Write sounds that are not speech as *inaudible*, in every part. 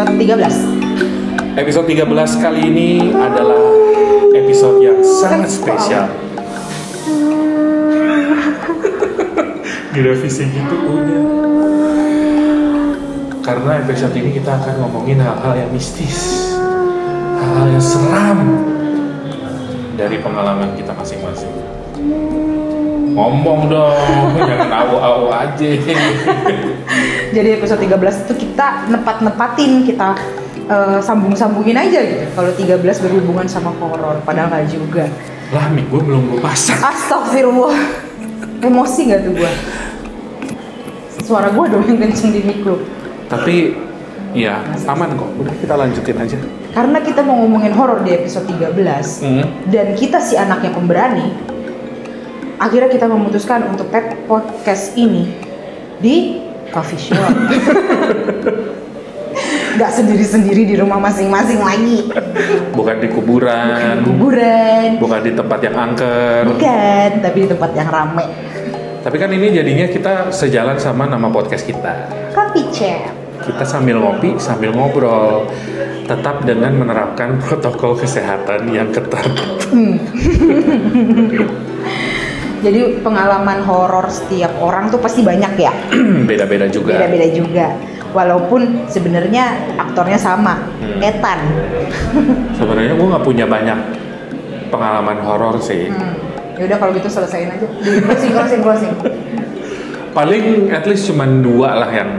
episode 13 Episode 13 kali ini adalah episode yang sangat spesial. *laughs* Direvisi gitu punya. Karena episode ini kita akan ngomongin hal-hal yang mistis, hal-hal yang seram dari pengalaman kita masing-masing. Ngomong dong, *laughs* jangan awu-awu aja. *laughs* Jadi episode 13 itu kita nepat-nepatin kita eh, sambung-sambungin aja gitu Kalau 13 berhubungan sama horor Padahal nggak juga lah, mik gue belum gue pasang. Astagfirullah Emosi gak tuh gue? Suara gue dong yang kenceng di mic lu Tapi ya aman kok. Udah kita lanjutin aja. Karena kita mau ngomongin horor di episode 13 Hmm. Dan kita si anaknya pemberani Akhirnya kita memutuskan untuk tag podcast ini Di coffee shop *laughs* Gak sendiri-sendiri di rumah masing-masing lagi Bukan di kuburan, Kuburan bukan di tempat yang angker. Bukan, tapi di tempat yang rame Tapi kan ini jadinya kita sejalan sama nama podcast kita. Coffee chat Kita sambil ngopi, sambil ngobrol. Tetap dengan menerapkan protokol kesehatan yang ketat. *laughs* Jadi pengalaman horor setiap orang tuh pasti banyak ya *clears throat* Beda-beda juga. Beda-beda juga Walaupun sebenarnya aktornya sama Hmm. Ethan *laughs* Sebenarnya gue nggak punya banyak pengalaman horor sih. hmm. Yaudah kalau gitu selesaiin aja Di closing, closing, closing Paling at least cuma dua lah yang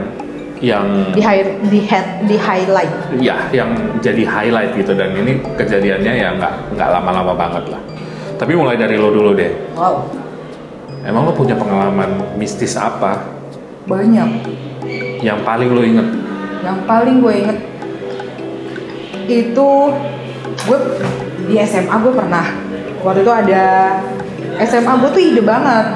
yang Di, high, di, head, di highlight ya yang jadi highlight gitu dan ini kejadiannya ya nggak nggak lama-lama banget lah. Tapi mulai dari lo dulu deh. Wow, Emang lo punya pengalaman mistis apa banyak yang paling lo inget? Yang paling gue inget Itu Gue di SMA gue pernah Waktu itu ada SMA gue tuh ide banget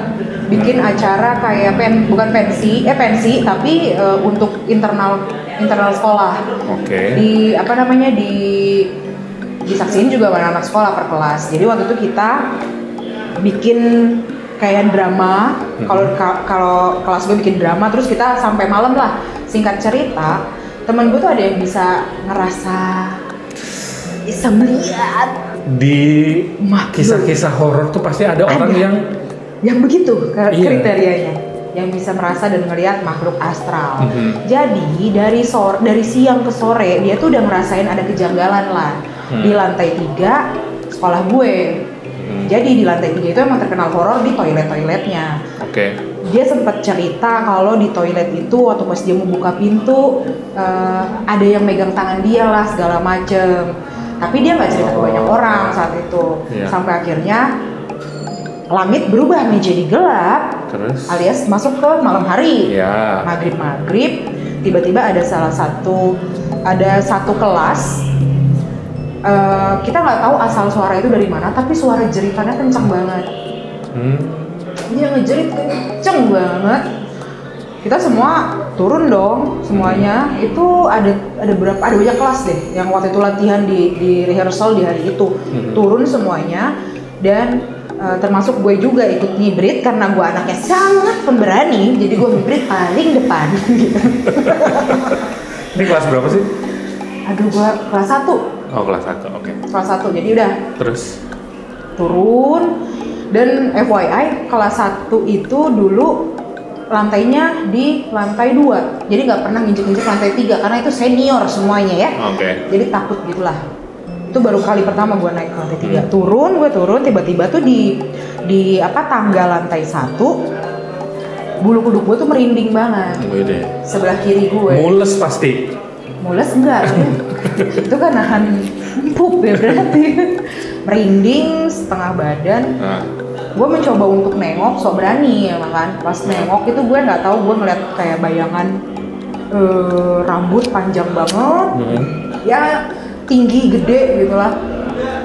Bikin acara kayak pen, bukan pensi, eh pensi tapi eh, untuk internal internal sekolah Oke. di apa namanya di disaksiin juga sama anak sekolah per kelas. Jadi waktu itu kita bikin kayak drama. Kalau ka- kalau kelas gue bikin drama, terus kita sampai malam lah. Singkat cerita, temen gue tuh ada yang bisa ngerasa bisa melihat Di kisah-kisah horor tuh pasti ada orang Ada. yang yang begitu Iya. kriterianya yang bisa merasa dan melihat makhluk astral. Mhm. Jadi dari sore dari siang ke sore dia tuh udah ngerasain ada kejanggalan lah Hmm. di lantai tiga sekolah gue. Hmm, Jadi di lantai tiga itu emang terkenal horor di toilet toiletnya. Oke. Dia sempat cerita kalau di toilet itu waktu pas dia mau buka pintu eh, ada yang megang tangan dia lah segala macem. Tapi dia nggak cerita ke banyak Oh. orang saat itu. Iya. Sampai akhirnya langit berubah menjadi gelap Terus? alias masuk ke malam hari Ya. maghrib maghrib tiba-tiba ada salah satu ada satu kelas eh, kita nggak tahu asal suara itu dari mana tapi suara jeritannya kencang banget Hmm. dia ngejerit kenceng banget kita semua turun dong semuanya itu ada ada berapa ada banyak kelas deh yang waktu itu latihan di di rehearsal di hari itu Mhm. turun semuanya dan eh, termasuk gue juga ikut ngibrit karena gue anaknya sangat pemberani jadi gue ngibrit paling depan gitu Ini kelas berapa sih? aduh gue kelas 1 Oh kelas 1, oke. kelas 1 jadi udah Terus? turun dan FYI kelas 1 itu dulu lantainya di lantai 2 jadi nggak pernah nginjek-nginjek lantai 3 karena itu senior semuanya ya Oke. jadi takut gitulah itu baru kali pertama gue naik ke lantai 3 Hmm. turun gue turun tiba-tiba tuh di di apa tangga lantai satu bulu kuduk gue tuh merinding banget sebelah kiri gue Mules pasti. Mules enggak? *laughs* Itu kan nahan pup ya berarti. Merinding setengah badan. Nah, gue mencoba untuk nengok so berani ya kan? Pas nengok itu gue nggak tahu gue ngeliat kayak bayangan eh, rambut panjang banget. Hmm. ya tinggi gede gitu lah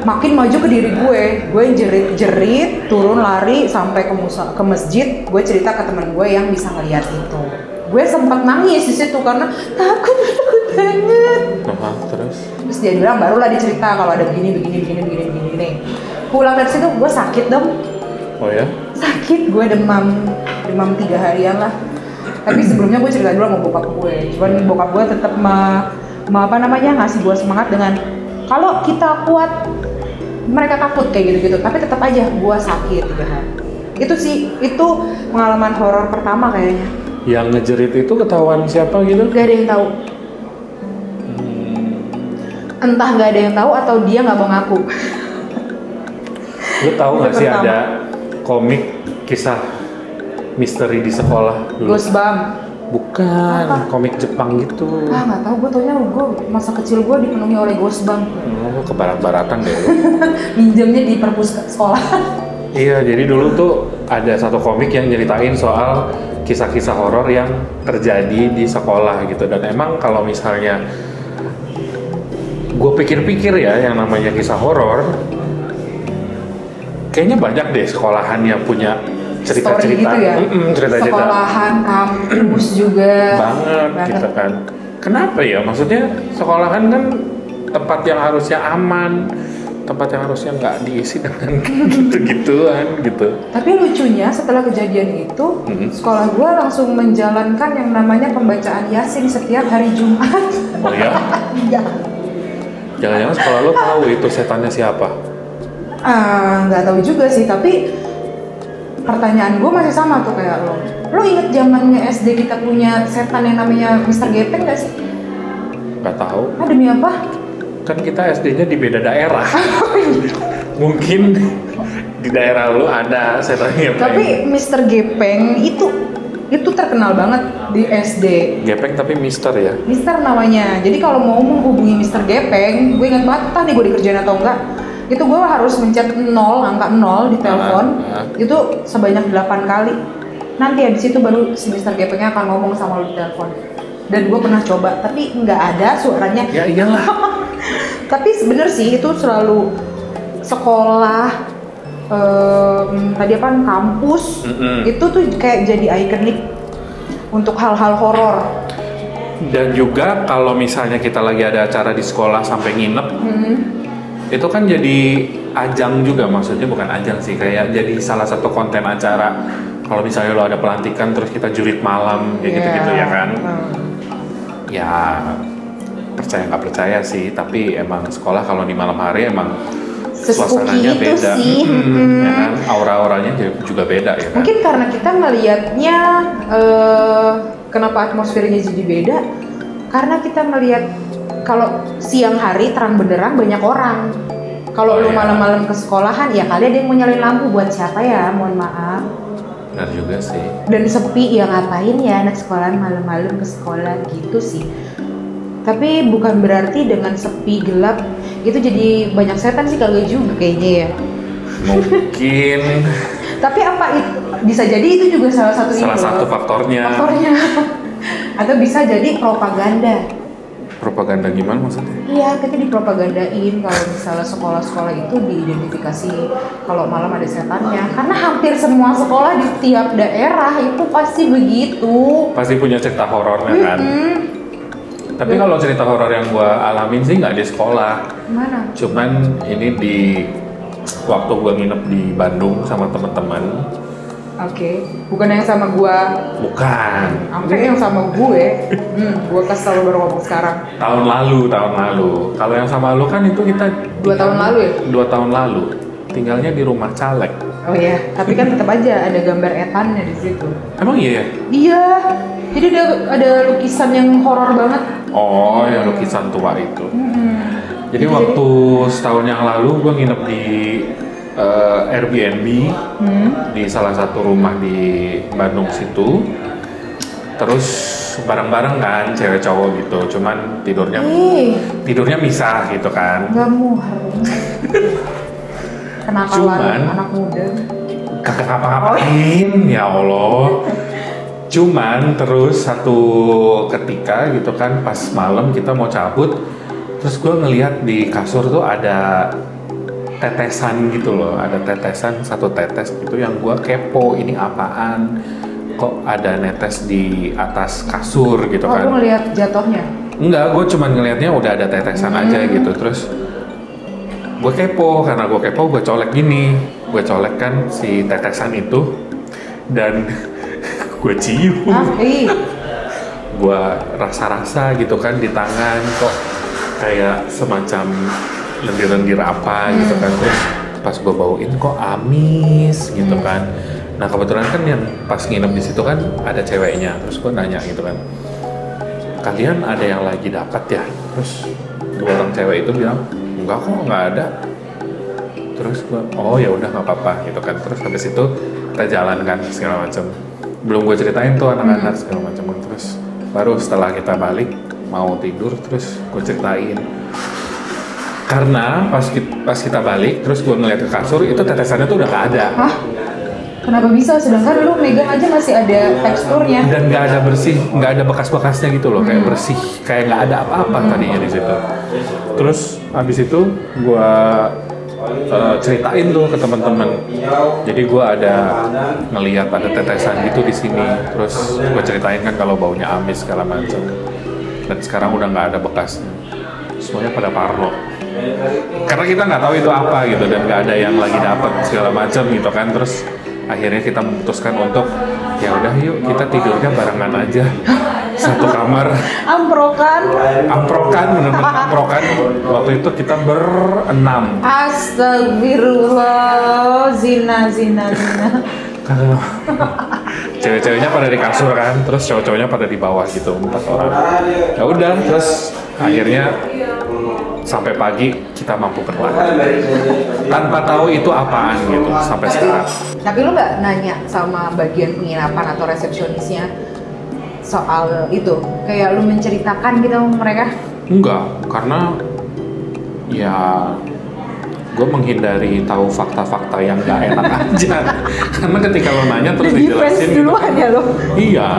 makin maju ke diri gue. Gue jerit jerit turun lari sampai ke musa ke masjid. Gue cerita ke teman gue yang bisa ngeliat itu. Gue sempat nangis di situ karena takut banget Nah, terus? terus dia bilang barulah dicerita kalau ada begini begini begini begini begini begini. Pulang dari situ gue sakit dong. Oh ya? sakit gue demam demam tiga harian lah. Tapi sebelumnya gue cerita dulu sama bokap gue. Cuman bokap gue tetap me- mau apa namanya ngasih gue semangat dengan kalau kita kuat mereka takut kayak gitu-gitu. Tapi tetap aja gue sakit gitu kan itu sih itu pengalaman horor pertama kayaknya. Yang ngejerit itu ketahuan siapa gitu? gak ada yang tahu entah nggak ada yang tahu atau dia nggak mau ngaku Lu tahu nggak sih pertama. ada komik kisah misteri di sekolah dulu? Ghostbump Bukan, Apa? komik Jepang gitu. ah nggak tahu gue taunya gue masa kecil gue dipenuhi oleh Ghostbump Oh, ke barat-baratan deh *laughs* minjemnya di perpus sekolah Iya, jadi dulu tuh ada satu komik yang nyeritain soal kisah-kisah horor yang terjadi di sekolah gitu. Dan emang kalau misalnya gue pikir-pikir ya yang namanya kisah horor, kayaknya banyak deh sekolahan yang punya story cerita-cerita, gitu ya Mm-mm, cerita-cerita sekolahan kampus juga banget, gitu kan. Kenapa ya? Maksudnya sekolahan kan tempat yang harusnya aman, tempat yang harusnya nggak diisi dengan *laughs* gitu-gituan gitu. Tapi lucunya setelah kejadian itu, Mhm. sekolah gue langsung menjalankan yang namanya pembacaan yasin setiap hari Jumat. Oh ya? Iya. *laughs* Jangan-jangan sekolah lo tahu itu setannya siapa? Ah, nggak tahu juga sih, tapi pertanyaan gue masih sama tuh kayak lo. Lo inget zamannya SD kita punya setan yang namanya Mr. Gepeng gak sih? Nggak tahu. Ah demi apa? Kan kita SD-nya di beda daerah. *laughs* Mungkin di daerah lo ada setannya. Tapi Mr. Gepeng itu itu terkenal banget di SD. Gepeng tapi mister ya. Mister namanya. Jadi kalau mau menghubungi Mister Gepeng, gue ingat banget entah nih gue dikerjain atau enggak. Itu gue harus mencet 0, angka 0 di telepon. Ah, ah. Itu sebanyak 8 kali. Nanti ya di situ baru si Mister Gepengnya akan ngomong sama lo di telepon. Dan gue pernah coba, tapi nggak ada suaranya. Ya iyalah. *laughs* Tapi bener sih itu selalu sekolah, em, tadi apa kampus, Mm-mm. itu tuh kayak jadi ikonik untuk hal-hal horor. Dan juga kalau misalnya kita lagi ada acara di sekolah sampai nginep, Hmm. itu kan jadi ajang juga maksudnya bukan ajang sih kayak jadi salah satu konten acara kalau misalnya lo ada pelantikan terus kita jurit malam kayak gitu-gitu ya kan Hmm. ya percaya nggak percaya sih tapi emang sekolah kalau di malam hari emang suasananya itu beda sih. Mm-mm, Mm. ya kan aura-auranya juga beda ya kan Mungkin karena kita melihatnya eh, kenapa atmosfernya jadi beda? Karena kita melihat kalau siang hari terang benderang banyak orang. Kalau Oh, lu iya. malam-malam ke sekolahan, ya kali ada yang mau nyalain lampu buat siapa ya? Mohon maaf. benar juga sih Dan sepi ya ngapain ya anak sekolahan malam-malam ke sekolah gitu sih. Tapi bukan berarti dengan sepi gelap itu jadi banyak setan sih kagak juga kayaknya ya. mungkin. *laughs* Tapi apa itu bisa jadi itu juga salah satu salah itu. satu faktornya. Faktornya. *laughs* Atau bisa jadi propaganda. Propaganda gimana maksudnya? Iya kita dipropagandain kalau misalnya sekolah-sekolah itu diidentifikasi kalau malam ada setannya. Karena hampir semua sekolah di tiap daerah itu pasti begitu. Pasti punya cerita horornya kan? Mm-mm. Tapi kalau cerita horor yang gua alamin sih nggak di sekolah. Mana? Cuman ini di waktu gua nginep di Bandung sama teman-teman. Oke. Bukan yang sama gua. Bukan. Sampai yang sama gue? Hmm, gua kesel baru ngomong sekarang. Tahun lalu tahun lalu. Kalau yang sama lu kan itu kita Dua tahun lalu ya? dua tahun lalu. Tinggalnya di rumah caleg oh iya tapi kan tetap aja ada gambar etannya di situ emang iya ya Iya, jadi ada ada lukisan yang horor banget. oh yang lukisan tua itu Hmm. jadi waktu setahun yang lalu gua nginep di eh, Airbnb Hmm. di salah satu rumah di Bandung situ terus bareng-bareng kan cewek cowok gitu cuman tidurnya Eh, tidurnya misah gitu kan nggak muhar. *laughs* Kenapa Cuman- anak muda? kagak ngapa-ngapain ya Allah. Cuman terus satu ketika gitu kan pas malam kita mau cabut terus gue ngelihat di kasur tuh ada tetesan gitu loh. Ada tetesan satu tetes gitu yang gue kepo ini apaan? Kok ada netes di atas kasur gitu Oh, kan? aku ngeliat jatuhnya. Enggak, gue cuman ngelihatnya udah ada tetesan aja gitu. Terus gue kepo karena gue kepo gue colek gini. Gue colek kan si tetesan itu. Dan *laughs* gue cium. Ah, gua rasa-rasa gitu kan di tangan kok kayak semacam lendir-lendir apa gitu kan. Terus pas gua bauin kok amis gitu kan. Nah kebetulan kan yang pas nginep di situ kan ada ceweknya. Terus gua nanya gitu kan kalian ada yang lagi dapat ya? Terus dua orang cewek itu bilang enggak kok nggak ada. Terus gua oh ya udah nggak apa-apa gitu kan. Terus habis itu kita jalan kan segala macam belum gue ceritain tuh anak-anak segala macam terus baru setelah kita balik mau tidur terus gue ceritain. Karena pas kita, pas kita balik terus gue ngeliat ke kasur itu tetesannya tuh udah gak ada. Hah? Kenapa bisa? Sedangkan lu megang aja masih ada teksturnya. dan nggak ada bersih nggak ada bekas-bekasnya gitu loh. Kayak bersih kayak nggak ada apa-apa tadinya di situ. Terus habis itu gua eh, ceritain tuh ke teman-teman. Jadi gua ada ngelihat ada tetesan gitu di sini. Terus gua ceritain kan kalau baunya amis segala macam. Dan sekarang udah nggak ada bekasnya. Semuanya pada parno. Karena kita nggak tahu itu apa gitu. Dan nggak ada yang lagi dapat segala macam gitu kan. Terus akhirnya kita memutuskan untuk ya udah yuk kita tidurnya barengan aja satu kamar Amprokan. amprokan bener-bener amprokan waktu itu kita berenam Astagfirullah. Zina, zina, zina. Cewek-ceweknya pada di kasur kan terus cowok-cowoknya pada di bawah gitu empat orang ya udah terus akhirnya sampai pagi kita mampu bertahan tanpa tahu itu apaan gitu sampai sekarang Tapi lu nggak nanya sama bagian penginapan atau resepsionisnya soal itu? Kayak lu menceritakan gitu sama mereka? Enggak, karena ya gue menghindari tahu fakta-fakta yang gak enak *laughs* aja. karena ketika lo nanya terus Defense dijelasin gitu. duluan ya lo? Iya,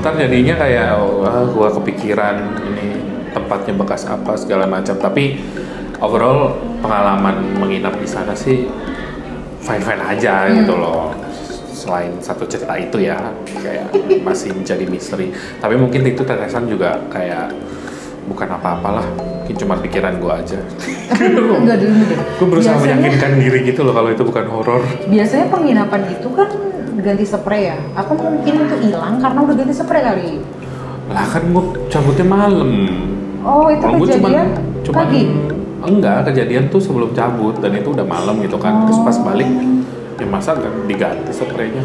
ntar jadinya kayak wah gue kepikiran ini tempatnya bekas apa segala macam. Tapi overall pengalaman menginap di sana sih fine fine aja gitu loh. Selain satu cerita itu ya, kayak masih menjadi misteri. Tapi mungkin itu tetesan juga kayak bukan apa-apalah, mungkin cuma pikiran gue aja. *laughs* Enggak dulu deh. gue berusaha Biasanya- meyakinkan diri gitu loh kalau itu bukan horor. Biasanya penginapan itu kan ganti spray ya. Aku mungkin itu hilang karena udah ganti spray kali. Lah kan gue cabutnya malam. Oh itu Kalau gua kejadian cuman- pagi. Enggak, kejadian tuh sebelum cabut dan itu udah malam gitu kan. Terus pas balik ya masa gak diganti spraynya.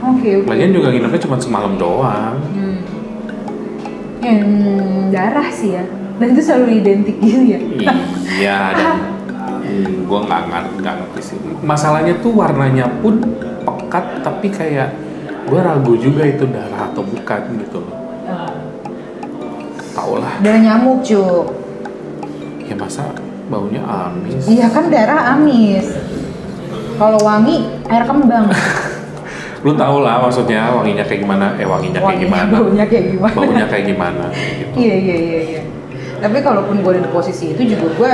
Oke oke. Lagian juga nginepnya cuma semalam doang. Hmm. Yang darah sih ya. Dan itu selalu identik gitu ya. iya dan hmm, gue nggak ngerti nggak ngerti sih. Masalahnya tuh warnanya pun pekat tapi kayak gue ragu juga itu darah atau bukan gitu loh. Tau lah. Darah nyamuk cu. Ya masa baunya amis. Iya kan darah amis. Kalau wangi air kembang. *laughs* Lu tau lah maksudnya wanginya kayak gimana? Eh wanginya kayak Wanginya, gimana? Baunya kayak gimana? Baunya kayak gimana? Gitu. Iya iya iya iya. Tapi kalaupun gue ada di posisi itu juga gue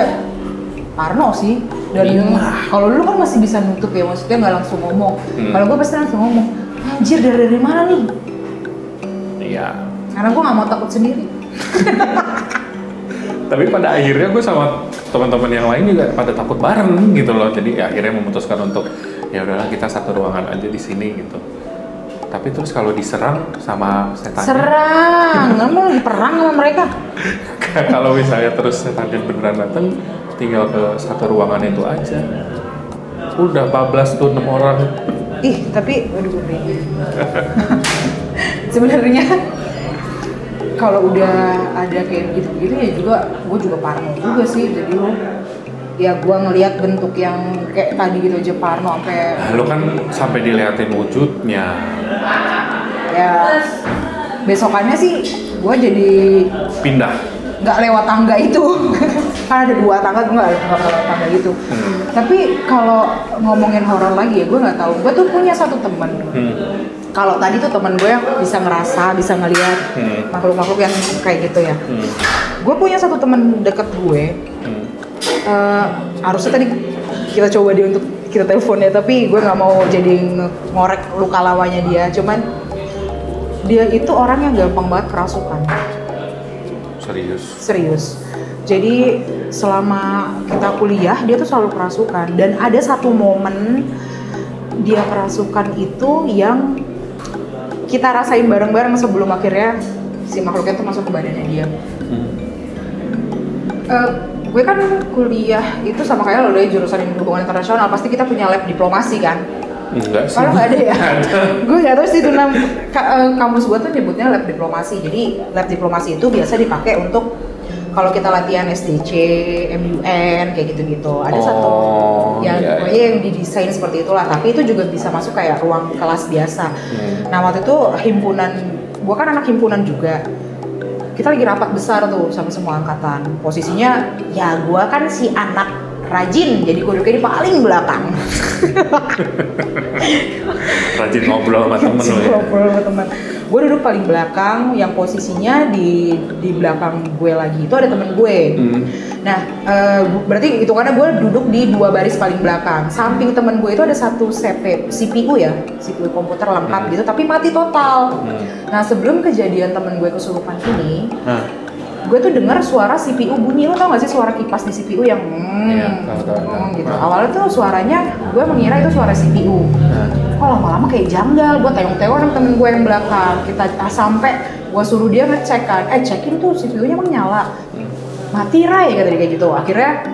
parno sih. Dan Iyalah. kalau dulu kan masih bisa nutup ya, maksudnya nggak langsung ngomong. Hmm. Kalau gue pasti langsung ngomong, anjir dari dari mana nih? Iya. Karena gue nggak mau takut sendiri. *laughs* Tapi pada akhirnya gue sama teman-teman yang lain juga pada takut bareng gitu loh. Jadi ya akhirnya memutuskan untuk ya udahlah kita satu ruangan aja di sini gitu. Tapi terus kalau diserang sama setannya, Serang, *laughs* kamu lagi perang sama mereka. kalau misalnya terus setannya beneran datang, tinggal ke satu ruangan itu aja. Udah bablas tuh enam orang. Ih, tapi aduh gue bingung. *laughs* Sebenarnya kalau udah ada kayak gitu-gitu ya juga gue juga parno juga sih jadi lo ya gue ngelihat bentuk yang kayak tadi gitu aja parno sampai Lo kan sampai diliatin wujudnya. ya besokannya sih gue jadi Pindah. nggak lewat tangga itu *laughs* kan ada dua tangga gue nggak lewat tangga gitu Hmm. tapi kalau ngomongin horor lagi ya gue nggak tahu gue tuh punya satu temen Hmm. Kalau tadi tuh temen gue yang bisa ngerasa bisa ngelihat Hmm. makhluk-makhluk yang kayak gitu ya Hmm. gue punya satu temen deket gue Hmm. eh, harusnya tadi kita coba dia untuk kita telepon ya tapi gue nggak mau jadi ngorek luka lawanya dia cuman dia itu orang yang gampang banget kerasukan Serius. serius jadi selama kita kuliah dia tuh selalu kerasukan dan ada satu momen dia kerasukan itu yang kita rasain bareng-bareng sebelum akhirnya si makhluknya tuh masuk ke badannya dia. Hmm. Eh, gue kan kuliah itu sama kayak lo dari jurusan hubungan internasional pasti kita punya lab diplomasi kan. Enggak sih. Kalau nggak ada ya? *laughs* Gue nggak tahu sih itu nam ka- eh, kampus gue tuh nyebutnya lab diplomasi. Jadi lab diplomasi itu biasa dipakai untuk kalau kita latihan SDC, MUN kayak gitu-gitu. Ada satu Oh, yang iya, pokoknya iya. yang didesain seperti itulah. Tapi itu juga bisa masuk kayak ruang kelas biasa. Hmm. Nah waktu itu himpunan, gue kan anak himpunan juga. Kita lagi rapat besar tuh sama semua angkatan. Posisinya ya gue kan si anak rajin, jadi gue duduknya di paling belakang. *laughs* Rajin ngobrol sama temen ya. Ngobrol sama teman. Gue duduk paling belakang, yang posisinya di di belakang gue lagi itu ada temen gue. Hmm. Nah, bu- berarti itu karena gue duduk di dua baris paling belakang. Samping temen gue itu ada satu CP, CPU ya, CPU komputer lengkap Hmm. gitu, tapi mati total. Hmm. Nah, sebelum kejadian temen gue kesurupan ini, Nah, gue tuh dengar suara CPU bunyi. Lo tau gak sih suara kipas di CPU yang hmm, Iya, tahu, tahu, tahu. hmm, gitu. Awalnya tuh suaranya gue mengira itu suara CPU. nah. Kok lama-lama kayak janggal, gue sama temen gue yang belakang. Kita ah, sampai gue suruh dia ngecek kan, eh cekin tuh CPU-nya emang nyala. Mati Ray kata dia kayak gitu. Akhirnya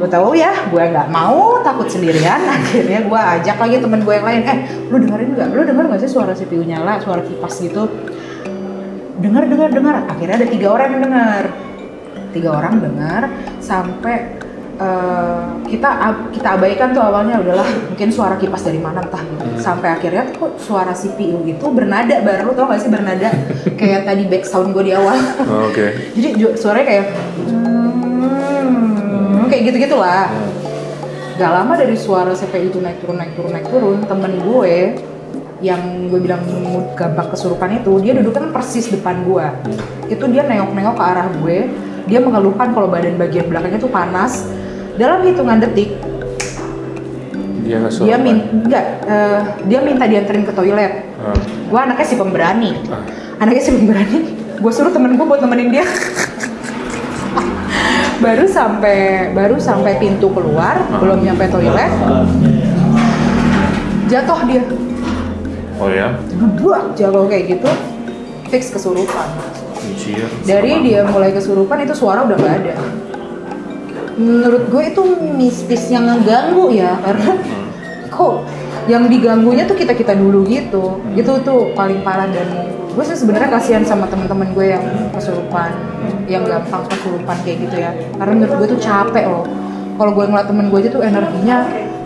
lo tahu ya, gue nggak mau takut sendirian. *laughs* Akhirnya gue ajak lagi temen gue yang lain, eh lu dengerin nggak? Lu denger nggak sih suara CPU nyala, suara kipas gitu? Dengar, dengar, dengar. Akhirnya ada tiga orang yang dengar. Tiga orang dengar sampai eh, kita kita abaikan tuh awalnya udahlah mungkin suara kipas dari mana entah gitu. sampai akhirnya tuh kok suara CPU gitu bernada baru tau gak sih bernada kayak tadi back sound gue di awal Oh, Oke. *laughs* jadi suaranya kayak hmm, kayak gitu gitulah gak lama dari suara CPU itu naik turun naik turun naik turun temen gue yang gue bilang gampang kesurupan itu dia duduk kan persis depan gue itu dia nengok-nengok ke arah gue dia mengeluhkan kalau badan bagian belakangnya tuh panas. Dalam hitungan detik Dia dia min enggak eh, dia minta dianterin ke toilet. Ah. gue anaknya si pemberani. Ah. anaknya si pemberani gue suruh temen gue buat nemenin dia. Baru sampai baru sampai pintu keluar belum nyampe toilet jatuh dia Oh ya? buat jatuh kayak gitu fix kesurupan Anjir. dari sama. dia mulai kesurupan itu suara udah gak ada menurut gue itu mistis yang ngeganggu ya karena Hmm. kok yang diganggunya tuh kita kita dulu gitu itu tuh paling parah dan gue sih sebenarnya kasihan sama teman-teman gue yang kesurupan yang gampang kesurupan kayak gitu ya karena menurut gue tuh capek loh kalau gue ngeliat temen gue aja tuh energinya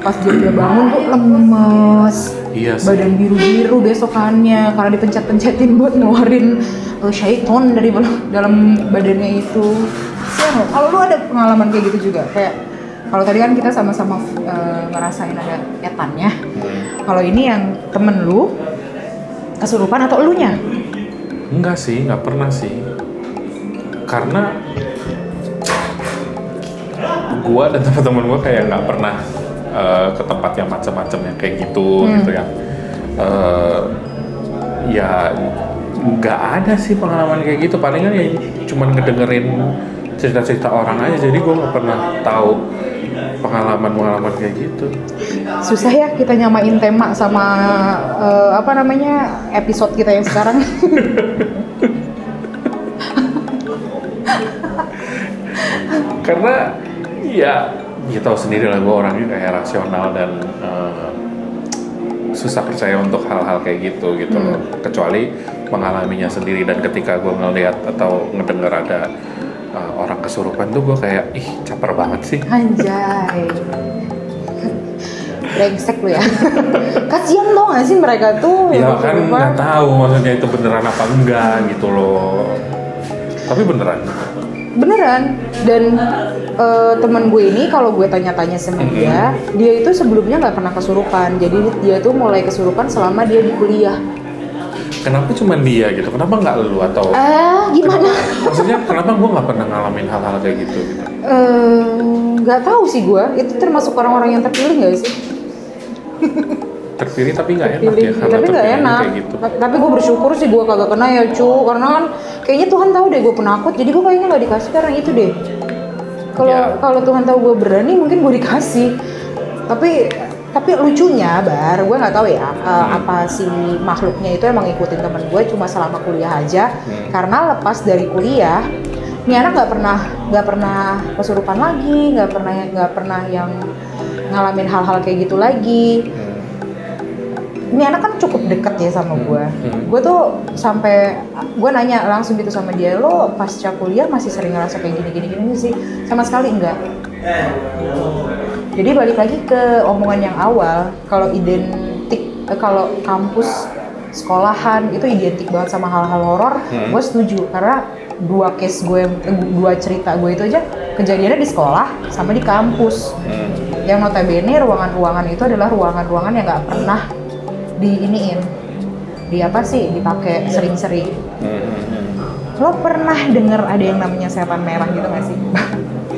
pas dia udah bangun tuh lemes Iya sih. badan biru-biru besokannya karena dipencet-pencetin buat ngeluarin uh, syaiton dari dalam badannya itu Kasian loh. kalau lu ada pengalaman kayak gitu juga kayak kalau tadi kan kita sama-sama uh, ngerasain ada etannya Hmm. kalau ini yang temen lu kesurupan atau elunya Enggak sih, nggak pernah sih. Karena gua dan teman-teman gua kayak nggak pernah eh, ke tempat yang macam-macam yang kayak gitu Hmm. gitu ya. Eh, ya nggak ada sih pengalaman kayak gitu. Palingan ya cuman ngedengerin cerita-cerita orang aja. Jadi gua nggak pernah tahu pengalaman-pengalaman kayak gitu. susah ya kita nyamain tema sama uh, apa namanya episode kita yang sekarang *laughs* karena ya ya tahu sendiri lah gue orangnya kayak rasional dan eh, susah percaya untuk hal-hal kayak gitu gitu loh. Kecuali mengalaminya sendiri dan ketika gue ngeliat atau ngedenger ada eh, orang kesurupan tuh gue kayak ih caper banget sih. Anjay. *laughs* Brengsek lu ya. *laughs* Kasian dong gak sih mereka tuh? Ya kan nggak tahu maksudnya itu beneran apa enggak gitu loh. Tapi beneran Beneran. Dan eh, teman gue ini kalau gue tanya-tanya sama Mhm. dia, dia itu sebelumnya nggak pernah kesurupan. Jadi dia tuh mulai kesurupan selama dia di kuliah. kenapa cuma dia gitu kenapa nggak lu atau Ah, gimana? maksudnya kenapa gue nggak pernah ngalamin hal-hal kayak gitu gitu Eh, nggak tahu sih gue. Itu termasuk orang-orang yang terpilih nggak sih? *laughs* terpilih tapi nggak enak ya karena tapi nggak enak. kayak gitu Ta- Tapi gue bersyukur sih gue kagak kena ya cu. Karena kan kayaknya Tuhan tahu deh gue penakut. Jadi gue kayaknya nggak dikasih karena itu deh. Kalau Ya. kalau Tuhan tahu gue berani mungkin gue dikasih. Tapi tapi lucunya bar gue nggak tahu ya uh, Hmm. apa si makhluknya itu emang ngikutin temen gue cuma selama kuliah aja Hmm. karena lepas dari kuliah ini anak nggak pernah nggak pernah kesurupan lagi nggak pernah nggak pernah yang ngalamin hal-hal kayak gitu lagi Hmm. Ini anak kan cukup deket ya sama gue Hmm. gue tuh sampai gue nanya langsung gitu sama dia lo pasca kuliah masih sering ngerasa kayak gini gini gini sih sama sekali enggak jadi balik lagi ke omongan yang awal kalau identik eh, kalau kampus sekolahan itu identik banget sama hal-hal horor Hmm. gue setuju karena dua case gue eh, dua cerita gue itu aja kejadiannya di sekolah sama di kampus Hmm. yang notabene ruangan-ruangan itu adalah ruangan-ruangan yang nggak pernah diiniin di apa sih dipakai sering-sering Hmm. Lo pernah denger ada yang namanya setan merah gitu gak sih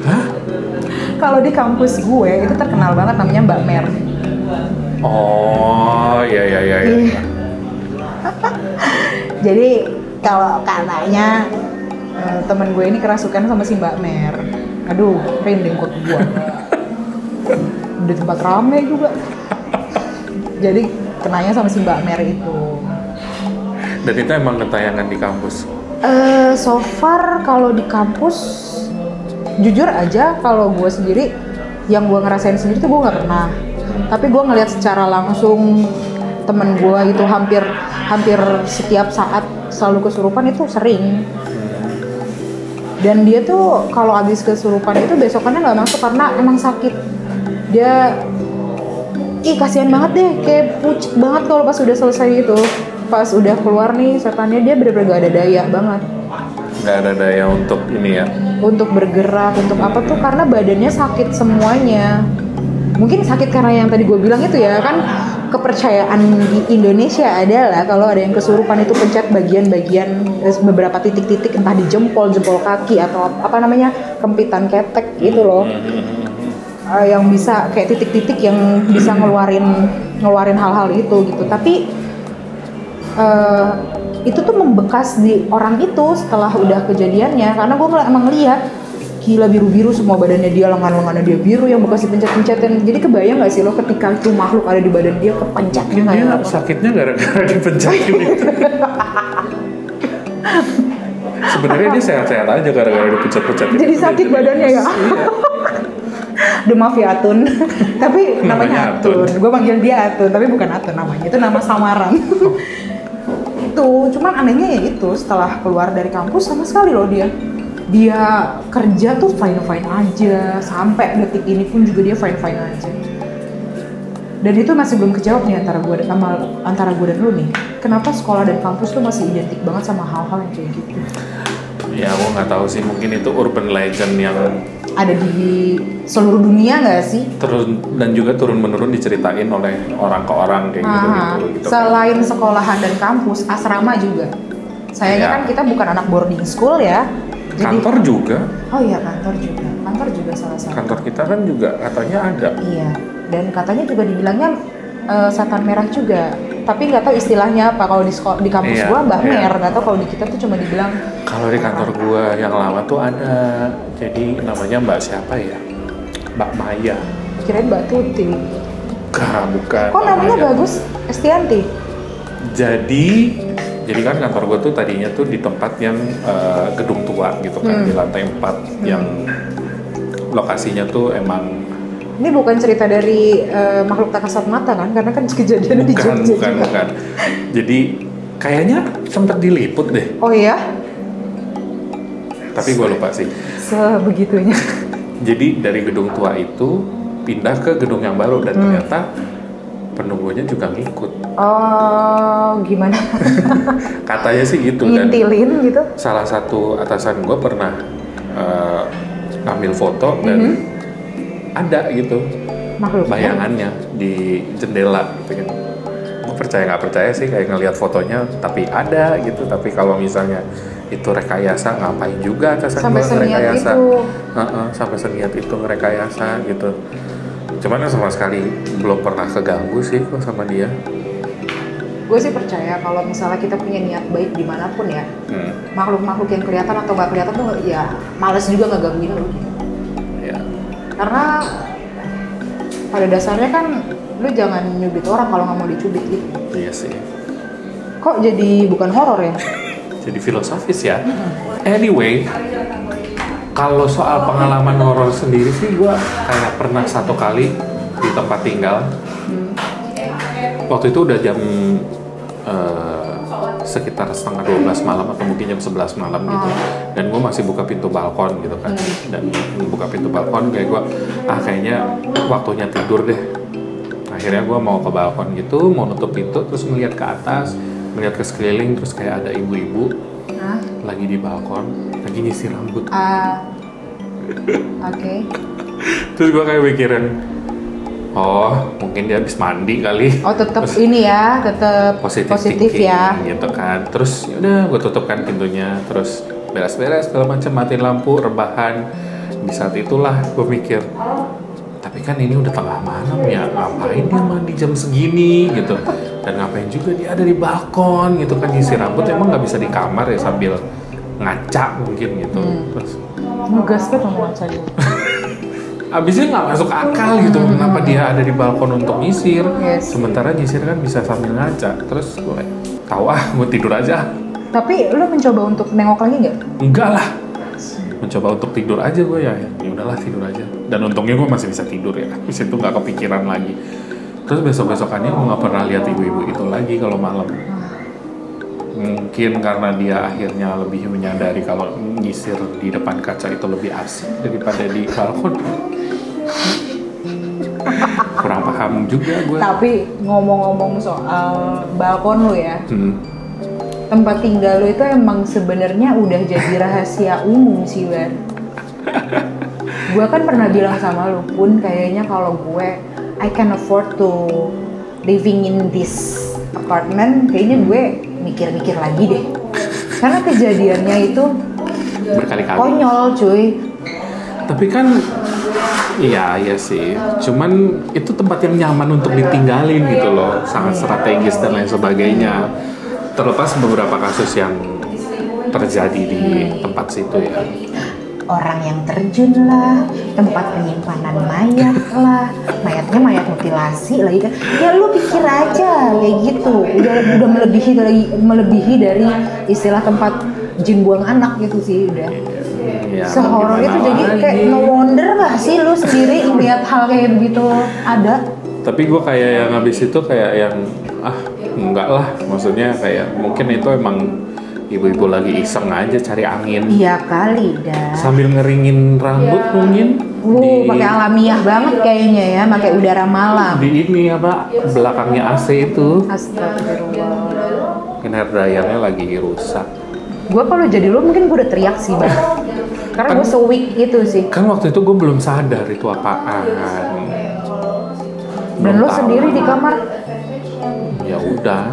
*laughs* kalau di kampus gue itu terkenal banget namanya Mbak Mer Oh, iya iya iya. iya. Iya. *laughs* jadi kalau katanya eh, temen gue ini kerasukan sama si Mbak Mer aduh rinding kok gue *laughs* di tempat rame juga jadi kenanya sama si Mbak Mer itu. Dan itu emang ketayangan di kampus. Eh, so far kalau di kampus jujur aja kalau gue sendiri yang gue ngerasain sendiri tuh gue nggak pernah. Tapi gue ngeliat secara langsung temen gue itu hampir hampir setiap saat selalu kesurupan itu sering. Dan dia tuh kalau habis kesurupan itu besokannya nggak masuk karena emang sakit. Dia ih kasihan banget deh. Kayak pucet banget kalau pas udah selesai itu. Pas udah keluar nih setannya dia bener-bener gak ada daya banget. Nggak ada daya untuk ini ya. untuk bergerak untuk apa tuh? Karena badannya sakit semuanya. Mungkin sakit karena yang tadi gue bilang itu ya kan? Kepercayaan di Indonesia adalah kalau ada yang kesurupan itu pencet bagian-bagian beberapa titik-titik entah di jempol jempol kaki atau apa namanya kempitan ketek gitu loh Eh, yang bisa kayak titik-titik yang bisa ngeluarin ngeluarin hal-hal itu gitu tapi eh, itu tuh membekas di orang itu setelah udah kejadiannya karena gue emang ngeliat gila biru-biru semua badannya dia lengan-lengannya dia biru yang bekas dipencet-pencetin jadi kebayang gak sih lo ketika itu makhluk ada di badan dia kepencet kayak dia apa sakitnya gara-gara dipencetin itu. *laughs* Sebenarnya dia sehat-sehat aja gara-gara dipencet-pencet. Jadi sakit badannya ya? Iya. Maaf ya Atun. *laughs* Tapi namanya Namanya Atun, Atun. gue panggil dia Atun tapi bukan Atun namanya. Itu nama samaran itu cuman anehnya ya itu setelah keluar dari kampus sama sekali loh dia. Dia kerja tuh fine fine aja. Sampai detik ini pun juga dia fine fine aja. Dan itu masih belum kejawab nih antara gue sama antara gue dan lu nih. Kenapa sekolah dan kampus tuh masih identik banget sama hal-hal yang kayak gitu? Ya, aku nggak tahu sih. Mungkin itu urban legend yang ada di seluruh dunia nggak sih turun dan juga turun menurun diceritain oleh orang ke orang kayak gitu gitu. gitu kan. selain sekolahan dan kampus, asrama juga. Sayangnya Iya. kan kita bukan anak boarding school ya. Jadi Kantor juga, Oh iya kantor juga. Kantor juga salah satu. kantor kita kan juga katanya ada. Iya. Dan katanya juga dibilangnya eh, setan merah juga. Tapi nggak tahu istilahnya apa kalau di sekolah di kampus Iya, gua Mbah iya. Mer. Nggak tahu kalau di kita tuh cuma dibilang Kalau di kantor gua yang lama tuh ada, jadi namanya Mbak siapa ya? Mbak Maya. kirain Mbak Tuti. Bukan, bukan. Kok Mbak namanya Maya. bagus? Estianti. Jadi, jadi kan kantor gua tuh tadinya tuh di tempat yang eh, gedung tua gitu kan, Hmm. di lantai 4 yang lokasinya tuh emang Ini bukan cerita dari eh, makhluk tak kasat mata kan? Karena kan kejadiannya di Jogja bukan, juga. bukan. Jadi kayaknya sempat diliput deh, Oh iya? tapi gua lupa sih. Sebegitunya. Jadi dari gedung tua itu pindah ke gedung yang baru dan Hmm. ternyata penunggunya juga ngikut. Oh, gimana? *laughs* Katanya sih gitu dan Ngintilin gitu? salah satu atasan gue pernah eh, ngambil foto dan Mhm. Ada gitu Makhluk. bayangannya di jendela gitu kan. Gue percaya nggak percaya sih kayak ngelihat fotonya tapi ada gitu tapi kalau misalnya itu rekayasa ngapain juga atasan Sampai gue seniat ngerekayasa itu. Heeh, sampai seniat itu ngerekayasa gitu cuman sama sekali belum pernah keganggu sih kok sama dia Gue sih percaya kalau misalnya kita punya niat baik di mana pun ya, hmm, makhluk-makhluk yang kelihatan atau nggak kelihatan tuh ya males juga ngegangguin lu. Karena pada dasarnya kan lu jangan nyubit orang kalau nggak mau dicubit gitu. Iya sih. Kok jadi bukan horor ya? *laughs* Jadi filosofis ya. Anyway, kalau soal pengalaman horor sendiri sih gue kayak pernah satu kali di tempat tinggal. Waktu itu udah jam eh, sekitar setengah 12 malam atau mungkin jam 11 malam gitu. Dan gue masih buka pintu balkon gitu kan. Dan buka pintu balkon kayak gue, ah kayaknya waktunya tidur deh. Akhirnya gue mau ke balkon gitu, mau nutup pintu, terus ngeliat ke atas, ngeliat ke sekeliling, terus kayak ada ibu-ibu lagi di balkon lagi nyisir rambut Ah, oke. terus gue kayak mikirin oh mungkin dia habis mandi kali. Oh tetap ini ya, tetap positif, positif, thinking, ya. gitu kan. Terus udah gue tutup kan pintunya. Terus beres-beres segala macam matiin lampu rebahan. Di saat itulah gue mikir tapi kan ini udah tengah malam ya ngapain dia mandi jam segini? Gitu. Dan ngapain juga dia ada di balkon gitu kan nyisir rambut emang nggak bisa di kamar ya sambil ngaca mungkin gitu. Hmm. terus Ngegas kan saya. *laughs* abisnya nggak masuk akal gitu kenapa dia ada di balkon untuk nyisir? Yes. sementara nyisir kan bisa sambil ngaca terus gue tahu ah gue tidur aja. Tapi lu mencoba untuk nengok lagi nggak? enggak lah. Mencoba untuk tidur aja gue ya. Ya udahlah tidur aja. Dan untungnya gue masih bisa tidur ya. Habis itu nggak kepikiran lagi. Terus besok besokannya gue nggak pernah lihat ibu-ibu itu lagi kalau malam mungkin karena dia akhirnya lebih menyadari kalau nyisir di depan kaca itu lebih asik daripada di balkon *laughs* kurang paham juga gue Tapi ngomong-ngomong soal balkon lu ya, hmm. tempat tinggal lu itu emang sebenarnya udah jadi rahasia umum sih, Wan. gue kan pernah bilang sama lu pun kayaknya kalau gue I can afford to living in this apartment, kayaknya gue mikir-mikir lagi deh. Karena kejadiannya itu berkali-kali konyol, cuy. Tapi kan iya iya sih. Cuman itu tempat yang nyaman untuk ditinggalin gitu loh, sangat strategis dan lain sebagainya. Terlepas beberapa kasus yang terjadi di tempat situ ya. Orang yang terjun lah, tempat penyimpanan mayat lah, mayatnya mayat mutilasi lagi kan. Ya lu pikir aja kayak gitu, udah udah melebihi dari melebihi dari istilah tempat jin buang anak gitu sih udah. Ya, Sehoror itu jadi kayak no wonder gak sih lu sendiri ngeliat hal kayak begitu ada? Tapi gue kayak yang habis itu kayak yang ah enggak lah, maksudnya kayak mungkin itu emang ibu-ibu lagi iseng aja cari angin Iya kali dah. sambil ngeringin rambut mungkin Uh, pakai alamiah banget kayaknya ya, pakai udara malam. di ini apa belakangnya AC itu Astagfirullah. mungkin dryernya lagi rusak Gue kalau jadi lu mungkin gue udah teriak sih bang. Karena gue so weak itu sih. kan waktu itu gue belum sadar itu apaan Dan Belum lu tahu. sendiri di kamar, ya udah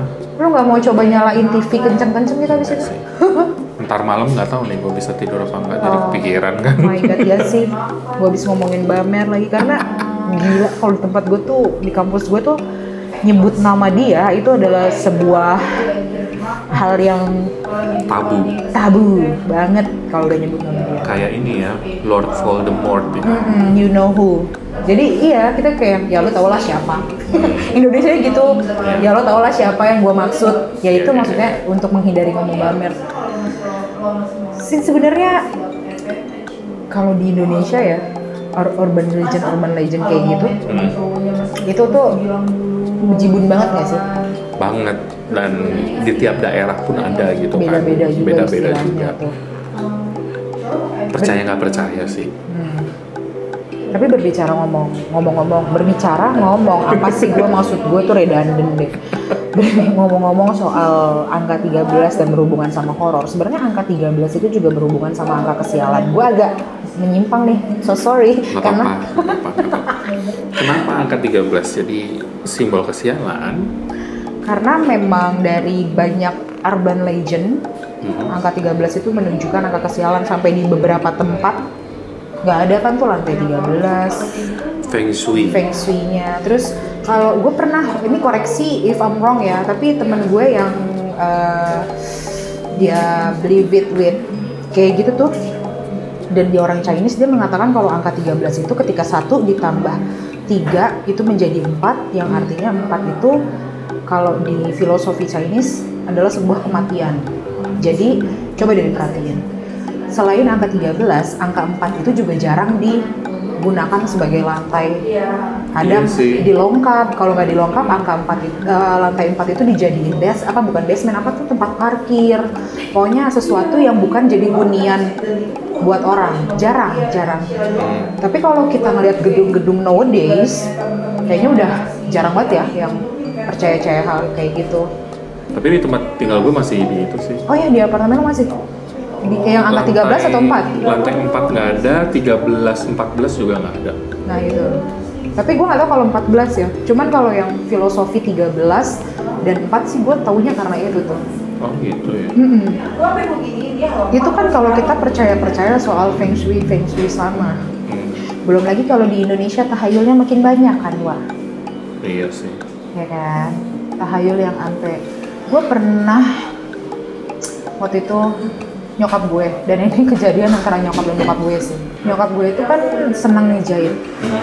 lu nggak mau coba nyalain TV kenceng-kenceng gitu abis itu? sih ntar malam nggak tahu nih gue bisa tidur apa enggak jadi Oh. kepikiran kan Oh my god ya *laughs* sih, gue habis ngomongin Bamer lagi karena gila kalau di tempat gue tuh di kampus gue tuh nyebut nama dia itu adalah sebuah hal yang tabu tabu banget kalau udah nyebut nama dia. kayak ini ya Lord Voldemort ya. Mm-mm, you know who. Jadi iya kita kayak ya lo tau lah siapa. *laughs* Indonesia gitu. Ya lo tau lah siapa yang gue maksud. Ya itu maksudnya untuk menghindari ngomong Bamer. Sih sebenarnya kalau di Indonesia ya ur- urban legend urban legend kayak gitu Hmm, itu tuh bejibun banget gak sih? banget dan di tiap daerah pun ada gitu kan Beda-beda juga beda-beda juga tuh. percaya nggak percaya sih Hmm. Tapi berbicara ngomong, ngomong-ngomong, berbicara ngomong, apa sih gue maksud gue tuh redundant deh. Ngomong-ngomong soal angka 13 dan berhubungan sama horor, sebenarnya angka 13 itu juga berhubungan sama angka kesialan. Gue agak menyimpang nih, so sorry. nggak karena nggak apa-apa. kenapa angka 13 jadi simbol kesialan karena memang dari banyak urban legend, Mhm. angka 13 itu menunjukkan angka kesialan sampai di beberapa tempat. Nggak ada kan tuh lantai 13, Feng Shui. Feng shui-nya. Terus kalau gue pernah ini koreksi if I'm wrong ya, tapi temen gue yang uh, dia it with kayak gitu tuh dan dia orang Chinese dia mengatakan kalau angka 13 itu ketika satu ditambah tiga itu menjadi empat yang artinya empat itu kalau di filosofi Chinese adalah sebuah kematian. Jadi coba deh perhatiin selain angka 13 angka 4 itu juga jarang digunakan sebagai lantai. Kadang Iya dilongkap. Kalau nggak dilongkap angka 4 itu, eh, lantai 4 itu dijadiin base apa bukan basement apa tuh tempat parkir. Pokoknya sesuatu yang bukan jadi hunian buat orang. Jarang jarang. Tapi kalau kita ngelihat gedung-gedung nowadays kayaknya udah jarang banget ya yang percaya-percaya hal kayak gitu. Tapi di tempat tinggal gue masih di itu sih. oh ya di apartemen lo masih di yang angka 13 atau 4 Lantai 4 nggak ada, 13, 14 juga nggak ada. Nah itu. Tapi gue nggak tahu kalau 14 ya. Cuman kalau yang filosofi 13 dan 4 sih gue taunya karena itu tuh. Oh gitu ya. Mm-mm. Itu kan kalau kita percaya-percaya soal feng shui, feng shui sama. Hmm, Belum lagi kalau di Indonesia tahayulnya makin banyak kan, wah. iya sih. Ya kan? Tahayul yang ampe. Gue pernah waktu itu nyokap gue. Dan ini *laughs* kejadian antara nyokap dan bokap gue sih. Nyokap gue itu kan senang nih jahit.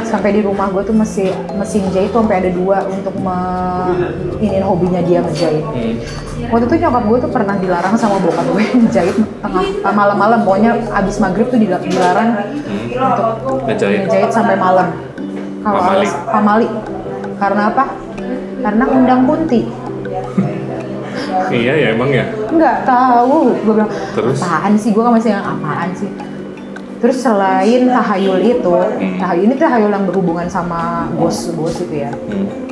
Sampai di rumah gue tuh mesin mesin jahit tuh sampai ada dua untuk me ini hobinya dia ngejahit. Waktu itu nyokap gue tuh pernah dilarang sama bokap gue *laughs* ngejahit tengah eh, malam-malam. Pokoknya abis maghrib tuh dila- dilarang untuk Ngejahit. ngejahit sampai malam. Kalau Pamali. pamali. Karena apa? Karena undang kunti Iya ya emang ya. nggak tahu gue bilang Terus? apaan sih gue kan masih yang apaan sih terus selain tahayul itu tahayul ini tahayul yang berhubungan sama bos bos itu ya Hmm.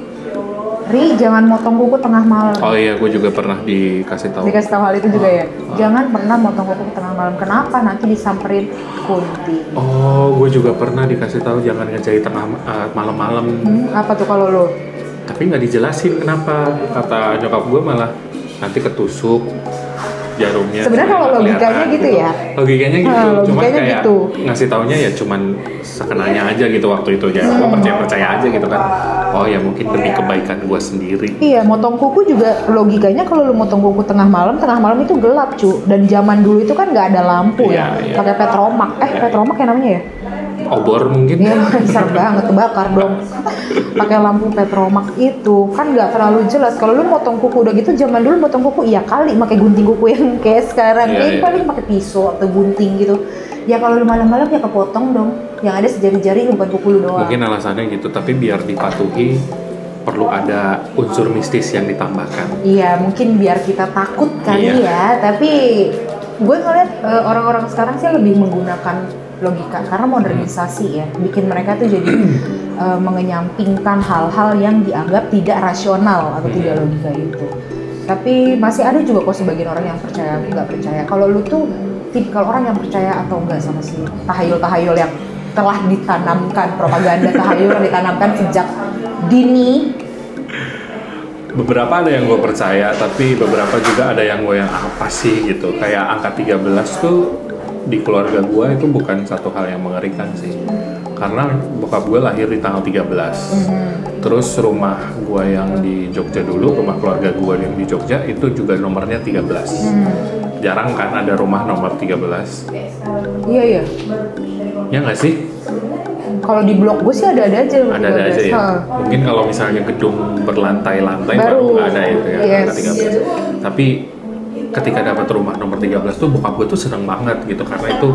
Ri jangan motong kuku tengah malam Oh iya, gue juga pernah dikasih tahu. dikasih tahu hal itu juga ya jangan pernah motong kuku tengah malam kenapa nanti disamperin kunti Oh, gue juga pernah dikasih tahu jangan ngejahit tengah eh, malam-malam. Hmm, apa tuh kalau lo Tapi nggak dijelasin kenapa. Kata nyokap gue malah nanti ketusuk jarumnya. Sebenarnya kalau logikanya gitu ya. Logikanya gitu. Cuman logikanya kayak gitu. ngasih taunya ya cuman sekenanya aja gitu waktu itu ya. Gue percaya percaya aja gitu kan. Oh ya mungkin demi kebaikan gue sendiri. Iya, motong kuku juga logikanya kalau lu motong kuku tengah malam, tengah malam itu gelap, cu. Dan zaman dulu itu kan nggak ada lampu ya, Iya, iya. pakai petromak. Eh, Iya. petromak ya namanya ya? Obor mungkin. Iya, besar banget, kebakar dong. pakai lampu petromak itu kan nggak terlalu jelas. Kalau lu motong kuku udah gitu, zaman dulu motong kuku iya kali pakai gunting kuku yang kayak sekarang. Iya, Kayak iya. paling pakai pisau atau gunting gitu. Ya kalau lu malam-malam ya kepotong dong. Yang ada sejari-jari bukan kuku lu doang. Mungkin alasannya gitu. Tapi biar dipatuhi perlu ada unsur mistis yang ditambahkan. Iya, mungkin biar kita takut kali Iya. ya. Tapi gue ngeliat eh, orang-orang sekarang sih lebih menggunakan logika. Karena modernisasi ya, bikin mereka tuh jadi *clears throat* eh, mengenyampingkan hal-hal yang dianggap tidak rasional atau tidak logika itu. Tapi masih ada juga kok sebagian orang yang percaya nggak percaya. Kalau lu tuh tipikal orang yang percaya atau enggak sama si tahayul-tahayul yang telah ditanamkan propaganda tahayul yang ditanamkan sejak dini? Beberapa ada yang gue percaya tapi beberapa juga ada yang gue yang apa sih? gitu. Kayak angka 13 tuh di keluarga gue itu bukan satu hal yang mengerikan sih karena bokap gue lahir di tanggal 13 terus rumah gue yang di Jogja dulu rumah keluarga gue yang di Jogja itu juga nomornya 13 jarang kan ada rumah nomor 13 Iya iya. ya nggak sih Kalau di blok gue sih ada-ada aja. ada-ada aja ya. Ha. Mungkin kalau misalnya gedung berlantai-lantai Baru. nggak ada itu ya Yes. angka 13. Tapi ketika dapat rumah nomor 13 tuh bokap gue tuh seneng banget gitu karena itu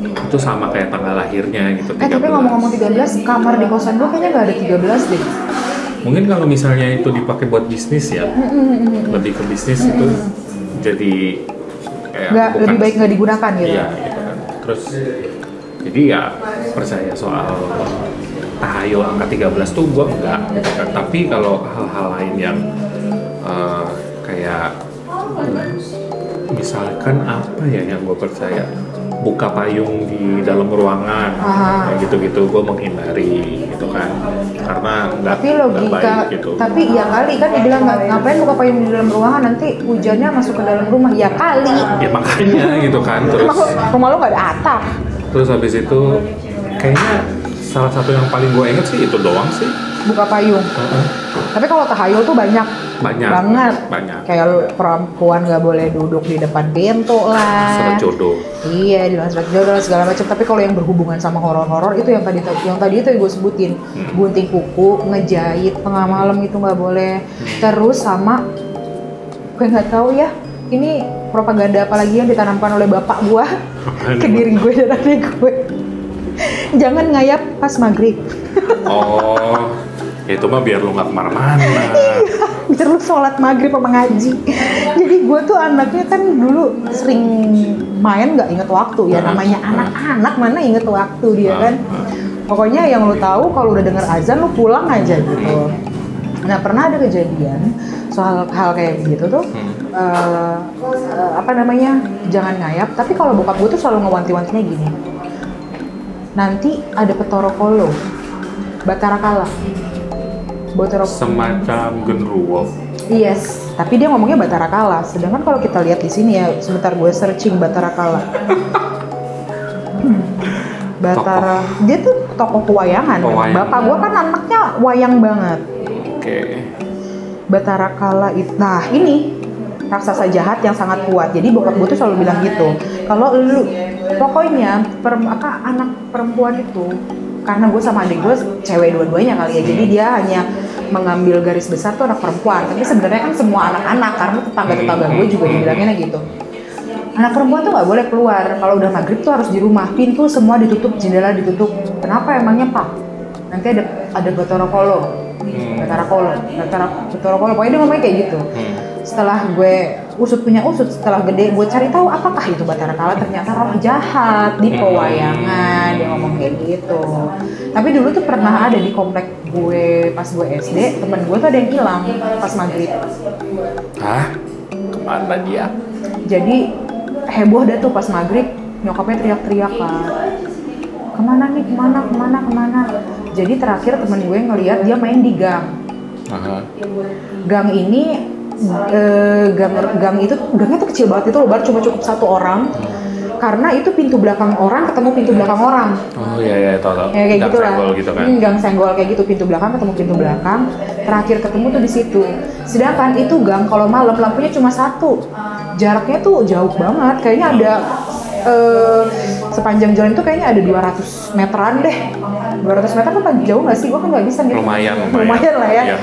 itu sama kayak tanggal lahirnya gitu 13. Eh tapi ngomong-ngomong 13, kamar di kosan gue kayaknya nggak ada 13 deh. Mungkin kalau misalnya itu dipakai buat bisnis ya, lebih ke bisnis itu jadi kayak Nggak, bukan- lebih baik nggak digunakan gitu. Iya, gitu kan. Terus jadi ya percaya soal tahayul angka 13 tuh gue enggak gitu kan. Tapi kalau hal-hal lain yang eh, kayak misalkan apa ya yang gue percaya buka payung di dalam ruangan Ah. kayak gitu-gitu gue menghindari gitu kan karena nggak Tapi logika, baik gitu tapi ya kali kan dibilang nggak ngapain buka payung di dalam ruangan nanti hujannya masuk ke dalam rumah ya kali. ya makanya gitu kan terus rumah lo nggak ada atap. terus habis itu kayaknya salah satu yang paling gue inget sih itu doang sih Buka payung. Heeh. Tapi kalau tahayul tuh banyak banyak banget banyak kayak perempuan nggak boleh duduk di depan pintu lah surat jodoh Iya, di surat jodoh segala macam. Tapi kalau yang berhubungan sama horor-horor itu yang tadi yang tadi itu yang gue sebutin, Hmm. gunting kuku, ngejahit tengah malam itu nggak boleh. Hmm. Terus sama gue nggak tahu ya, ini propaganda apalagi yang ditanamkan oleh bapak gue ke diri gue dan adik gue. Jangan ngayap pas maghrib, oh itu mah biar lu nggak ke mana-mana *laughs* biar lu sholat maghrib sama ngaji. Jadi gue tuh anaknya kan dulu sering main nggak inget waktu ya, Ah. namanya anak-anak mana inget waktu dia Ah, kan. Pokoknya yang lu tahu kalau udah denger azan lu pulang aja gitu. Nah pernah ada kejadian soal hal kayak begitu tuh. Hmm. eh, eh, apa namanya jangan ngayap tapi kalau bokap gue tuh selalu ngewanti-wantinya gini nanti ada petoro kolo batara kala batara semacam genruwo yes tapi dia ngomongnya batara kala sedangkan kalau kita lihat di sini ya sebentar gue searching *laughs* batara kala. Batara, dia tuh tokoh pewayangan. Pewayangan. Bapak gue kan anaknya wayang banget. oke Batara Kala itu. Nah ini raksasa jahat yang sangat kuat. Jadi bokap gue tuh selalu bilang gitu. Kalau lu pokoknya per, apa anak perempuan itu karena gue sama adik gue cewek dua-duanya kali ya. Jadi dia hanya mengambil garis besar tuh anak perempuan. Tapi sebenarnya kan semua anak-anak karena tetangga-tetangga gue juga dibilangnya gitu. Anak perempuan tuh nggak boleh keluar. Kalau udah maghrib tuh harus di rumah. Pintu semua ditutup, jendela ditutup. Kenapa emangnya pak? Nanti ada ada Batara Kolo. Hmm. Batara Kolo, Batara Batara Kolo. Pokoknya dia ngomongnya kayak gitu. Hmm. Setelah gue usut punya usut, setelah gede gue cari tahu apakah itu Batara Kala ternyata roh jahat di pewayangan. Dia ngomong kayak gitu. Tapi dulu tuh pernah ada di komplek gue pas gue SD, temen gue tuh ada yang hilang pas maghrib. Hah? Ke mana dia? Jadi heboh dah tuh pas maghrib nyokapnya teriak-teriak kan ke mana nih ke mana ke mana ke mana jadi terakhir temen gue ngeliat dia main di gang Aha. gang ini eh, gang gang itu gangnya tuh kecil banget. Itu lebar cuma cukup satu orang. Karena itu pintu belakang orang ketemu pintu belakang orang. Oh iya iya tahu tahu. ya kayak Gang gitu lah senggol gitu kan. Hmm, gang senggol kayak gitu pintu belakang ketemu pintu belakang. Terakhir ketemu tuh di situ. Sedangkan itu gang kalau malam lampunya cuma satu. Jaraknya tuh jauh banget. Kayaknya ada eh, sepanjang jalan itu kayaknya ada 200 meteran deh. 200 meter paling jauh nggak sih? Gua kan nggak bisa gitu Lumayan lumayan. Lumayan lah ya. Iya,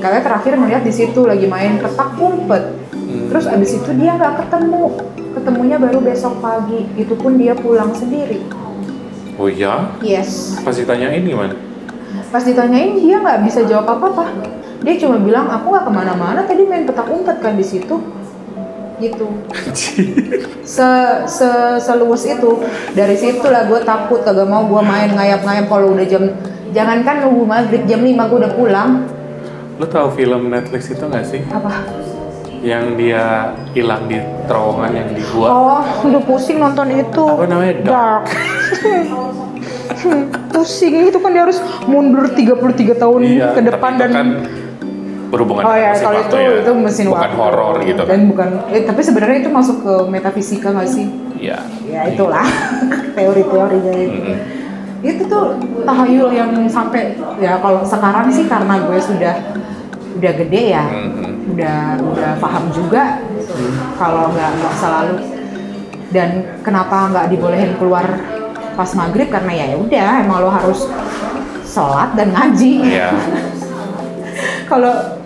Kalian terakhir ngeliat di situ lagi main petak umpet. Hmm. Terus abis itu dia nggak ketemu. Ketemunya baru besok pagi. Itu pun dia pulang sendiri. Oh iya? Yes. Pas ditanyain gimana? Pas ditanyain dia nggak bisa jawab apa-apa. Dia cuma bilang aku nggak ke mana-mana. Tadi main petak umpet kan di situ. Gitu. *laughs* Se, se seluas itu. Dari situ lah gue takut. Kagak mau gue main ngayap-ngayap kalau udah jam Jangankan nunggu maghrib jam 5 gue udah pulang. Lo tau film Netflix itu nggak sih? Apa? Yang dia hilang di terowongan yang di gua. Oh, udah pusing nonton itu. Apa namanya? Dark. *laughs* Pusing itu kan dia harus mundur 33 tahun ke depan Iya, tapi itu dan kan berhubungan Oh ya, mesin kalau itu ya. itu mesin bukan waktu. horor gitu kan. Dan bukan eh, tapi sebenarnya itu masuk ke metafisika nggak sih? Iya. Ya itulah *laughs* teori-teorinya itu. Mm-mm. Itu tuh tahayul yang sampai ya kalau sekarang sih karena gue sudah udah gede ya. Mm-mm. udah udah paham juga kalau nggak masa lalu dan kenapa nggak dibolehin keluar pas maghrib karena ya udah emang lo harus sholat dan ngaji Iya. *laughs* kalau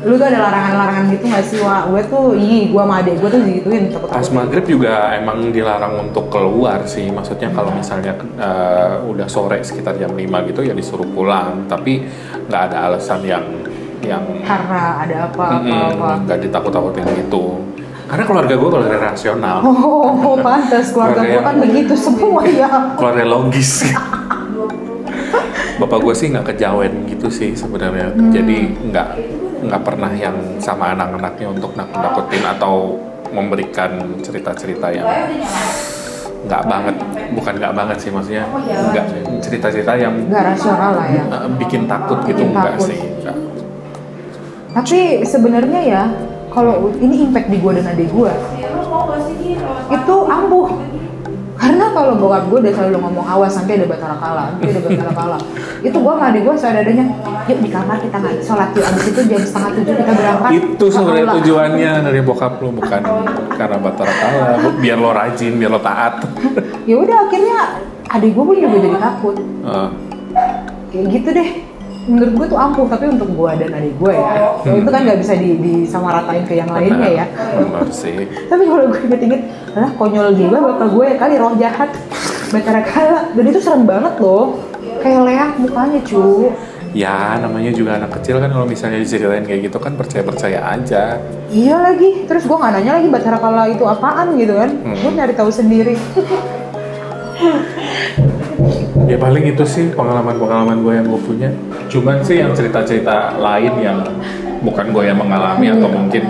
lu tuh ada larangan-larangan gitu nggak sih wah gue tuh ih gue sama adek gue tuh digituin takut Pas maghrib juga emang dilarang untuk keluar sih. Maksudnya kalau misalnya eh, udah sore sekitar jam 5 gitu ya disuruh pulang. Tapi nggak ada alasan yang yang karena ada apa apa apa nggak ditakut-takutin gitu. Karena keluarga gue keluarga rasional, oh pantas keluarga gue kan begitu semua ya keluarga logis. *laughs* Bapak gue sih nggak kejawen gitu sih sebenarnya. Hmm. Jadi nggak nggak pernah yang sama anak-anaknya untuk nakut-nakutin atau memberikan cerita-cerita yang nggak banget, bukan nggak banget sih maksudnya nggak cerita-cerita yang nggak rasional lah ya eh, bikin takut gitu Bikin enggak takut. sih. Nggak. Tapi sebenarnya ya, kalau ini impact di gue dan adik gue, itu ampuh. Karena kalau bokap gue udah selalu ngomong awas nanti ada batara kala, nanti ada batara kala. *laughs* itu gue sama adik gue seadanya, yuk di kamar kita nggak sholat yuk abis itu jam setengah tujuh kita berangkat. Itu sebenarnya aula." tujuannya dari bokap lu bukan *laughs* karena batara kala, biar lo rajin, biar lo taat. Ya udah akhirnya adik gue pun juga jadi takut. Eh, Kayak gitu deh. Menurut gue tuh ampuh, tapi untuk gue dan adik gue ya, Hmm. itu kan nggak bisa di, disamaratain ke yang lainnya ya. *laughs* Tapi kalau gue inget-inget, lah konyol juga bapak gue kali roh jahat, Batara Kala. Dan itu serem banget loh, kayak leak mukanya cu. Ya, namanya juga anak kecil kan kalau misalnya diceritain kayak gitu kan percaya-percaya aja. Iya lagi, terus gue nggak nanya lagi Batara Kala itu apaan gitu kan, Hmm. gue nyari tahu sendiri. *laughs* Ya paling itu sih pengalaman-pengalaman gue yang gue punya. Cuman sih yang cerita-cerita lain yang bukan gue yang mengalami atau mungkin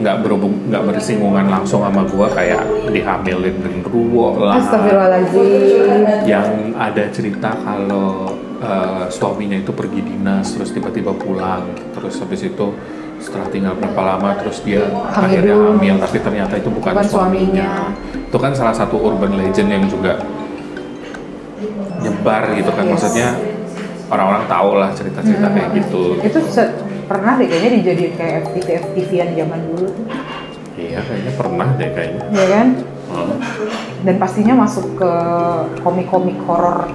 nggak berhubung nggak bersinggungan langsung sama gue kayak dihamilin genderuwo lah. Astagfirullahaladzim. Yang ada cerita kalau eh, suaminya itu pergi dinas terus tiba-tiba pulang terus habis itu setelah tinggal berapa lama terus dia Hamil akhirnya hamil tapi ternyata itu bukan, Bukan suaminya. suaminya. Itu kan salah satu urban legend yang juga nyebar gitu kan Yes. maksudnya orang-orang tahu lah cerita-cerita Hmm. kayak gitu Itu pernah deh kayaknya dijadiin kayak FTV FTV-an zaman dulu tuh, iya kayaknya pernah deh kayaknya ya kan? Hmm. Dan pastinya masuk ke komik-komik horor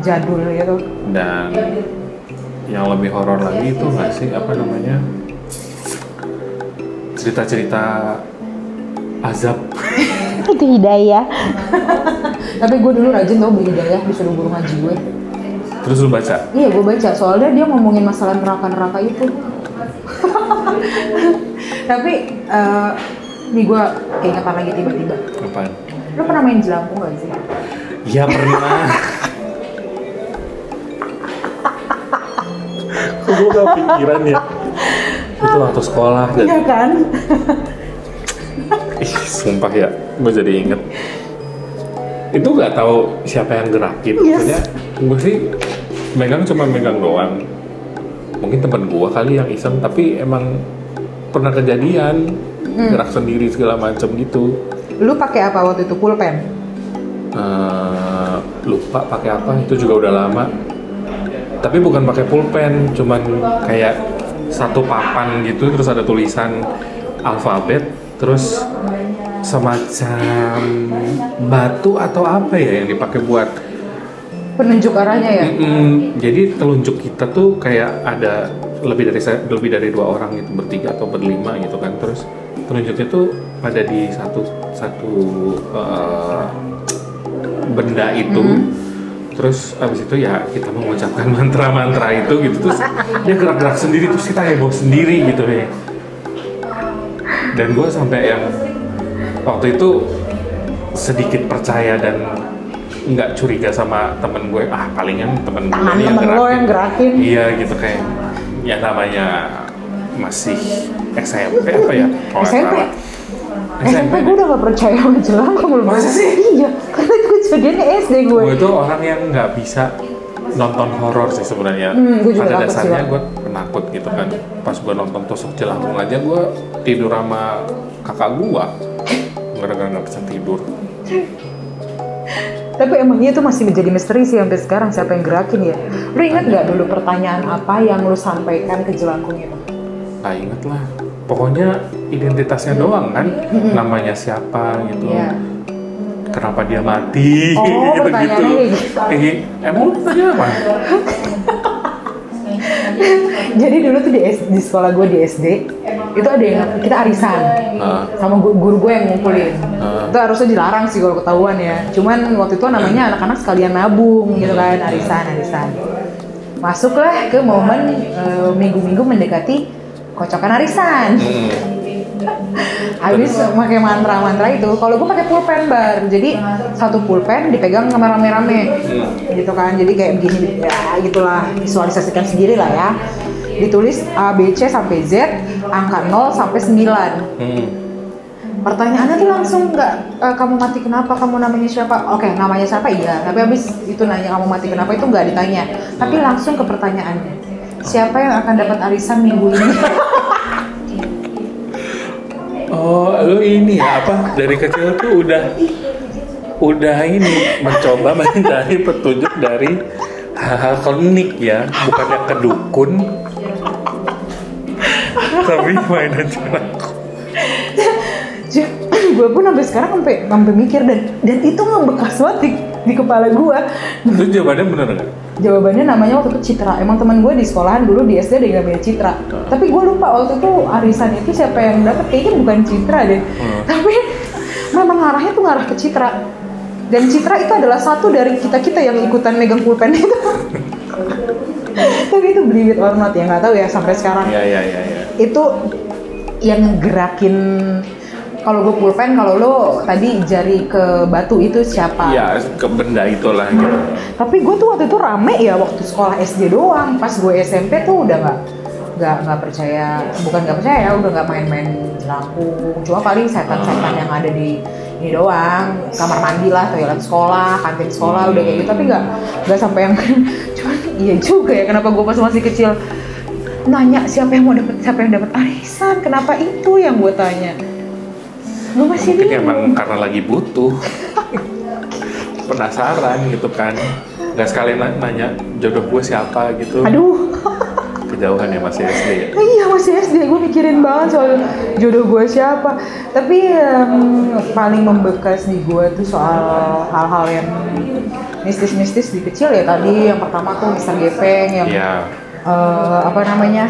jadul gitu. dan yang lebih horor lagi itu nggak sih apa namanya cerita-cerita azab itu hidayah. Tapi gue dulu rajin tau beli hidayah disuruh guru ngaji gue. Terus lu baca? Iya gue baca. Soalnya dia ngomongin masalah neraka-neraka itu. *laughs* Tapi eh nih gue keingetan lagi tiba-tiba. Apaan? Lo pernah main jelangkung gak sih? Iya pernah. *laughs* Kok gue gak pikiran ya? Itu waktu sekolah dan iya kan? *laughs* Sumpah ya, gue jadi inget. Itu nggak tahu siapa yang gerakin. Yes. Maksudnya, gue sih megang cuma megang doang. Mungkin temen gue kali yang iseng, tapi emang pernah kejadian gerak sendiri segala macam gitu. lu pakai apa waktu itu pulpen? Eh, lupa pakai apa? Itu juga udah lama. Tapi bukan pakai pulpen, cuman kayak satu papan gitu, terus ada tulisan alfabet, terus semacam batu atau apa ya yang dipakai buat penunjuk arahnya ya? Mm-mm. jadi telunjuk kita tuh kayak ada lebih dari lebih dari dua orang gitu bertiga atau berlima gitu kan. Terus telunjuknya tuh ada di satu satu eh, benda itu. Terus abis itu ya kita mengucapkan *laughs* mantra-mantra itu gitu. Terus dia gerak-gerak sendiri terus kita heboh sendiri gitu ya dan gue sampai yang waktu itu sedikit percaya dan nggak curiga sama temen gue. Ah palingan temen gue Tangan nih temen lo yang gerakin. iya gitu kayak ya namanya masih SMP apa ya? Kalau nggak SMP? salah. SMP gue udah gak percaya sama jelangkung lu Masa sih? Iya, karena itu kejadiannya SD gue. Gue itu orang yang nggak bisa nonton horor sih sebenarnya. Hmm, gue pada dasarnya gue penakut gitu kan. Pas gue nonton tusuk jelangkung aja gue tidur sama kakak gue gara-gara nggak bisa tidur. Tapi emangnya itu masih menjadi misteri sih sampai sekarang siapa yang gerakin ya? Lu ingat gak dulu pertanyaan apa yang lu sampaikan ke jelangkung itu? nggak inget lah. Pokoknya identitasnya doang kan? Namanya siapa gitu. Iya. kenapa dia mati? Oh, *laughs* gitu gitu. Eh, emang lu tanya apa? *laughs* Jadi dulu tuh di, di sekolah gue di SD Itu ada yang, kita arisan. Ah. Sama gu- guru gue yang ngumpulin. Ah. Itu harusnya dilarang sih kalau ketahuan ya. Cuman waktu itu namanya anak-anak sekalian nabung gitu kan Arisan, arisan. Masuklah ke momen eh, minggu-minggu mendekati kocokan arisan. Hmm. *laughs* Habis pakai mantra-mantra itu, kalau gue pakai pulpen bar, jadi satu pulpen dipegang sama rame-rame, gitu kan. Jadi kayak begini, ya gitulah, visualisasikan sendiri lah ya. Ditulis A, B, C sampai Z, angka 0 sampai 9. Hmm. Pertanyaannya tuh langsung nggak, "Eh, kamu mati kenapa? Kamu namanya siapa? Oke, namanya siapa? Iya. Tapi habis itu nanya kamu mati kenapa itu nggak ditanya, tapi langsung ke pertanyaannya. Siapa yang akan dapat arisan minggu ini? *laughs* Oh, lu ini ya apa? Dari kecil tuh udah udah ini mencoba mencari petunjuk dari hal-hal klinik ya, bukannya kedukun, tapi mainan jelangkung. gue pun sampai sekarang sampai sampai mikir dan dan itu ngebekas banget di, di kepala gue Itu jawabannya bener nggak? jawabannya namanya waktu itu Citra emang teman gue di sekolahan dulu di SD ada yang namanya Citra tapi gue lupa waktu itu arisan itu siapa yang dapet kayaknya bukan Citra deh Hmm. tapi memang ngarahnya tuh ngarah ke Citra dan Citra itu adalah satu dari kita kita yang ikutan megang pulpen itu *laughs* tapi itu believe it or not ya nggak tahu ya sampai sekarang Iya iya iya. Ya. Itu yang ngegerakin kalau gue pulpen kalau lo tadi jari ke batu itu siapa? Iya ke benda itulah gitu. tapi gue tuh waktu itu rame ya waktu sekolah SD doang. Pas gue SMP tuh udah nggak nggak nggak percaya bukan nggak percaya ya udah nggak main-main jelangkung cuma paling setan-setan yang ada di ini doang. Kamar mandi lah toilet sekolah kantin sekolah udah kayak gitu. Tapi nggak nggak sampai yang *laughs* cuma iya juga ya kenapa gue pas masih kecil nanya siapa yang mau dapet siapa yang dapat arisan kenapa itu yang gue tanya lu masih Mungkin bingung emang karena lagi butuh. *laughs* Penasaran gitu kan. Gak sekali na- nanya jodoh gue siapa gitu. aduh Kejauhan ya masih SD ya. Iya masih SD, gue mikirin banget soal jodoh gue siapa. Tapi yang paling membekas di gue tuh soal hal-hal yang mistis-mistis di kecil ya tadi. Yang pertama tuh Mister Gepeng yang Iya. Eh, apa namanya?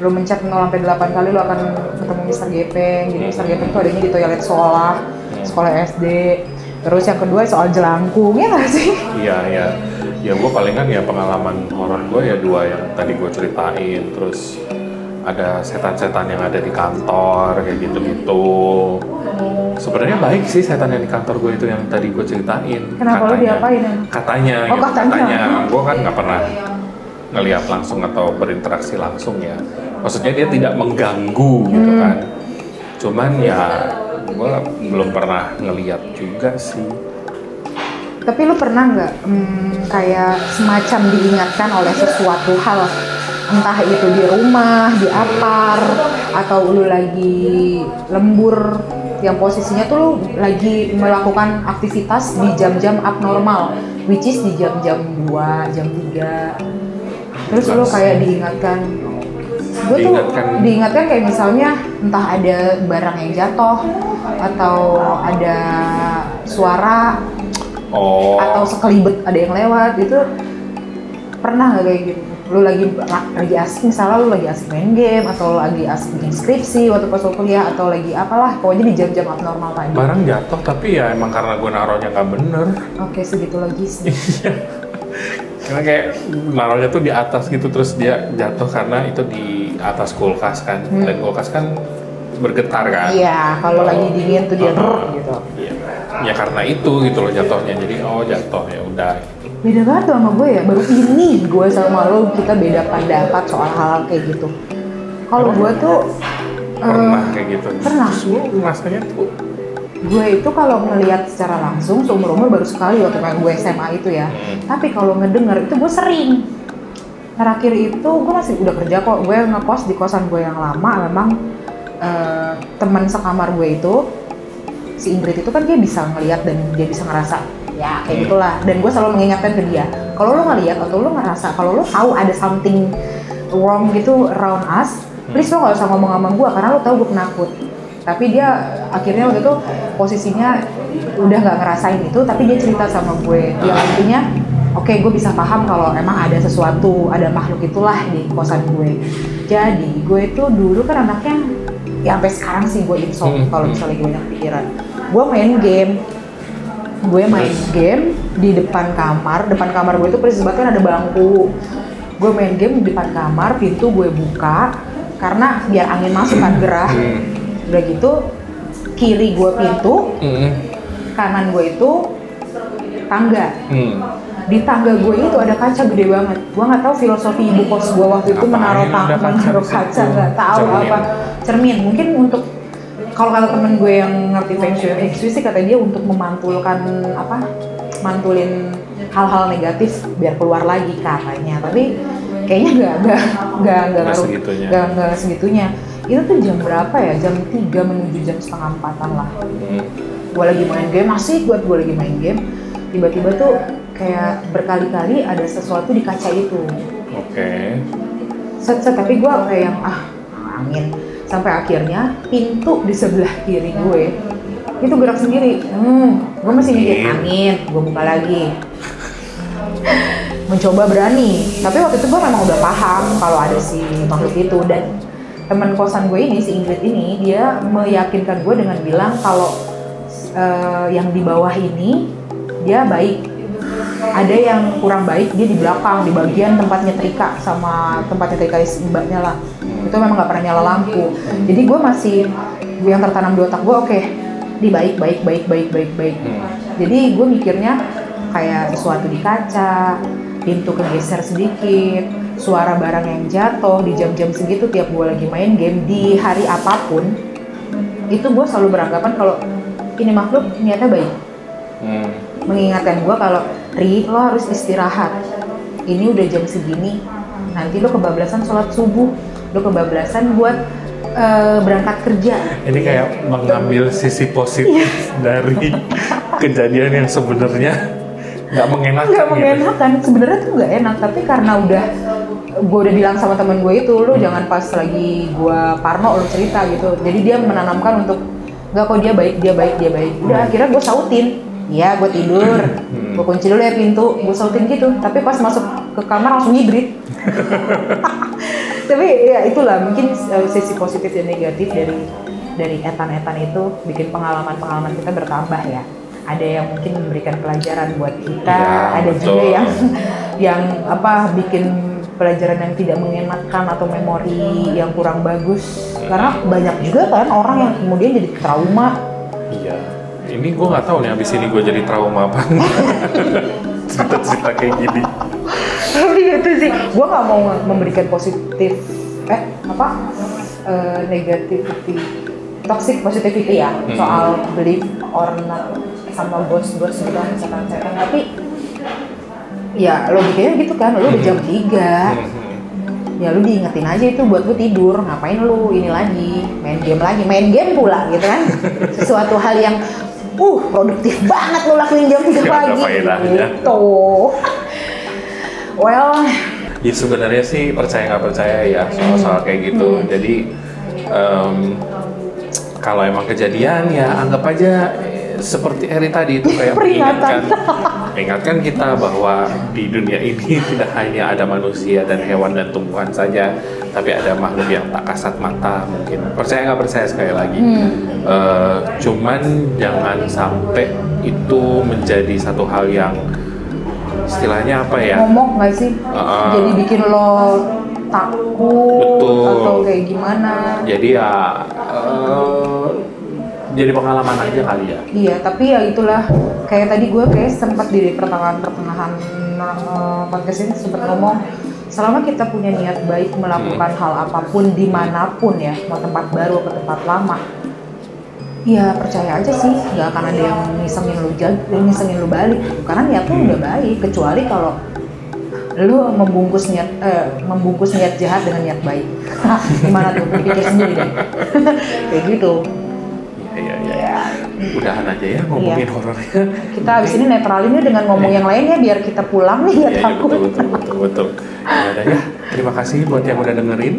Lo mencet 0 sampai 8 kali lo akan ketemu Mister Gepeng. Jadi Mister Gepeng tuh adanya di toilet sekolah, sekolah SD. Terus yang kedua soal jelangkung ya nggak sih? Iya iya. Ya gue palingan ya pengalaman horor gue ya dua yang tadi gue ceritain. Terus ada setan-setan yang ada di kantor kayak gitu-gitu. Sebenarnya baik sih setan yang di kantor gue itu yang tadi gue ceritain. Kenapa lo diapain? Katanya, Oh, gitu, katanya. Gue kan nggak pernah ngelihat langsung atau berinteraksi langsung ya. Maksudnya dia tidak mengganggu gitu Hmm. kan. Cuman ya gue belum pernah ngeliat juga sih. Tapi lu pernah nggak hmm, kayak semacam diingatkan oleh sesuatu hal entah itu di rumah, di apar, atau lu lagi lembur yang posisinya tuh lu lagi melakukan aktivitas di jam-jam abnormal, which is di jam-jam 2, jam 3. Terus lu kayak diingatkan gue tuh Diingatkan. diingatkan kayak misalnya entah ada barang yang jatuh atau ada suara Oh. atau sekelibet ada yang lewat itu pernah nggak kayak gitu? Lu lagi lagi asik misalnya lu lagi asik main game atau lu lagi asik bikin skripsi waktu pas lu kuliah atau lagi apalah pokoknya di jam-jam abnormal tadi. Barang jatuh tapi ya emang karena gue naruhnya nggak bener. Oke segitu logis *laughs* karena kayak naruhnya tuh di atas gitu terus dia jatuh karena itu di atas kulkas kan. Dan kulkas kan bergetar kan. Hmm. iya kalau lagi dingin tuh dia drrr gitu. Iya. ya karena itu gitu loh jatuhnya. Jadi oh jatuh ya udah. Beda banget tuh sama gue ya. Baru ini gue sama lo kita beda pendapat soal hal kayak gitu. Kalau gue tuh pernah eh, kayak gitu. pernah. Lu rasanya tuh gue itu kalau ngelihat secara langsung seumur umur baru sekali waktu kayak gue SMA itu ya. Hmm. tapi kalau ngedenger itu gue sering. Terakhir itu gue masih udah kerja kok. Gue ngekos di kosan gue yang lama memang eh, teman sekamar gue itu si Ingrid itu kan dia bisa ngelihat dan dia bisa ngerasa ya kayak Hmm. gitulah. Dan gue selalu mengingatkan ke dia kalau lo ngelihat atau lo ngerasa kalau lo tahu ada something wrong gitu around us please lo gak usah ngomong sama gue karena lo tahu gue penakut tapi dia akhirnya waktu itu posisinya udah nggak ngerasain itu tapi dia cerita sama gue. Yang intinya oke gue bisa paham kalau emang ada sesuatu ada makhluk itulah di kosan gue. Jadi gue itu dulu kan anaknya ya sampai sekarang sih gue insomnia Hmm. kalau misalnya gue banyak pikiran gue main game. Gue main game di depan kamar. Depan kamar gue itu persis banget kan ada bangku. Gue main game di depan kamar pintu gue buka karena biar angin masuk kan gerah. Hmm. Udah gitu kiri gue pintu Hmm. kanan gue itu tangga Hmm. di tangga gue itu ada kaca gede banget gue nggak tahu filosofi ibu kos gue waktu itu Ngapain menaruh tangga menaruh kaca nggak tahu Cermin. apa cermin mungkin untuk kalau kata temen gue yang ngerti feng shui feng shui sih kata dia untuk memantulkan apa mantulin hal-hal negatif biar keluar lagi katanya tapi kayaknya nggak nggak nggak nggak segitunya. nggak nggak segitunya itu tuh jam berapa ya? Jam 3 menuju jam setengah empatan lah. Hmm. gue lagi main game masih buat gue lagi main game. Tiba-tiba tuh kayak berkali-kali ada sesuatu di kaca itu. Oke. set set tapi gue kayak yang ah angin. Sampai akhirnya pintu di sebelah kiri gue itu gerak sendiri. Hmm gue masih mikir angin. Gue buka lagi. *laughs* Mencoba berani. Tapi waktu itu gue memang udah paham kalau ada si makhluk itu dan teman kosan gue ini si Ingrid ini dia meyakinkan gue dengan bilang kalau eh, yang di bawah ini dia baik. Ada yang kurang baik dia di belakang di bagian tempat nyetrika sama tempat nyetrika mbaknya lah. Itu memang nggak pernah nyala lampu. Jadi gue masih gue yang tertanam di otak gue oke di baik baik baik baik baik baik. Hmm. jadi gue mikirnya kayak sesuatu di kaca pintu kegeser sedikit suara barang yang jatuh di jam-jam segitu tiap gue lagi main game di hari apa pun itu gue selalu beranggapan kalau ini makhluk niatnya baik Hmm. mengingatkan gue kalau Ri lo harus istirahat ini udah jam segini nanti lo kebablasan sholat subuh lo kebablasan buat eh, berangkat kerja Ini kayak mengambil sisi positif dari *laughs* kejadian yang sebenarnya nggak mengenakan. nggak gitu. mengenakan sebenarnya tuh nggak enak tapi karena udah gue udah bilang sama temen gue itu lo jangan pas lagi gue parno lo cerita gitu. Jadi dia menanamkan untuk nggak kok dia baik dia baik dia baik. Udah akhirnya gue sautin. Iya gue tidur. Gue kunci dulu ya pintu gue sautin gitu. Tapi pas masuk ke kamar langsung hibrid *laughs* tapi ya itulah mungkin uh, sisi positif dan negatif dari dari etan-etan itu bikin pengalaman-pengalaman kita bertambah ya. Ada yang mungkin memberikan pelajaran buat kita Ya, ada betul. juga yang yang apa bikin pelajaran yang tidak mengenakan atau memori yang kurang bagus karena banyak juga kan orang yang kemudian jadi trauma Iya. Ini gue nggak tahu nih abis ini gue jadi trauma apa. *laughs* Cerita-cerita kayak gini. tapi itu sih gue nggak mau memberikan positif eh apa eh, negativity toxic positivity ya Hmm. soal belief or not sama bos-bos gitu kan setan-setan tapi ya logikanya gitu kan lu udah jam *laughs* 3 Hmm. ya lu diingetin aja itu buat lu tidur. Ngapain lu ini lagi? Main game lagi. Main game pula gitu kan? Sesuatu hal yang uh produktif banget lu lakuin jam 3 Nggak *laughs* ada pagi. gitu. *laughs* Well Ya sebenarnya sih percaya nggak percaya ya soal-soal kayak gitu. Jadi em, kalau emang kejadian ya anggap aja seperti Eri tadi itu kayak Peringatan. mengingatkan, mengingatkan kita bahwa di dunia ini *laughs* tidak hanya ada manusia dan hewan dan tumbuhan saja, tapi ada makhluk yang tak kasat mata mungkin. Percaya nggak percaya sekali lagi. Eh, cuman jangan sampai itu menjadi satu hal yang istilahnya apa ya? ngomong nggak sih Ah. jadi bikin lo takut Betul. atau kayak gimana jadi ya eh, jadi pengalaman aja kali ya? Iya tapi ya itulah. Kayak tadi gue kayak sempat di pertengahan pertengahan eh, podcast ini sempat ngomong selama kita punya niat baik melakukan hal apa pun di mana pun ya mau tempat baru atau tempat lama ya percaya aja sih nggak akan ada yang ngisengin lu jag ngisengin lu balik gitu. karena niat lu udah baik kecuali kalau lu membungkus niat eh, membungkus niat jahat dengan niat baik. *laughs* Gimana tuh? Dipikir sendiri deh. *laughs* Kayak gitu iya iya iya. Udahan aja ya ngomongin Iya. horornya kita abis ini netralinnya dengan ngomong yang lainnya biar kita pulang nih Iya, nggak iya, takut. betul betul betul betul. Ya udah ya terima kasih buat yang udah dengerin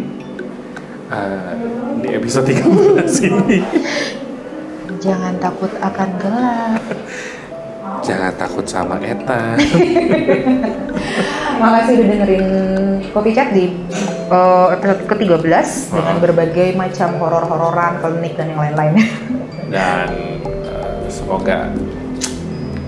Eh, di episode 13 ini. Jangan takut akan gelap. Jangan takut sama Eta *laughs* makasih udah dengerin Kopi Chat di eh, episode ke-13 dengan berbagai macam horor-hororan, klinik dan yang lain-lain. *laughs* dan eh, semoga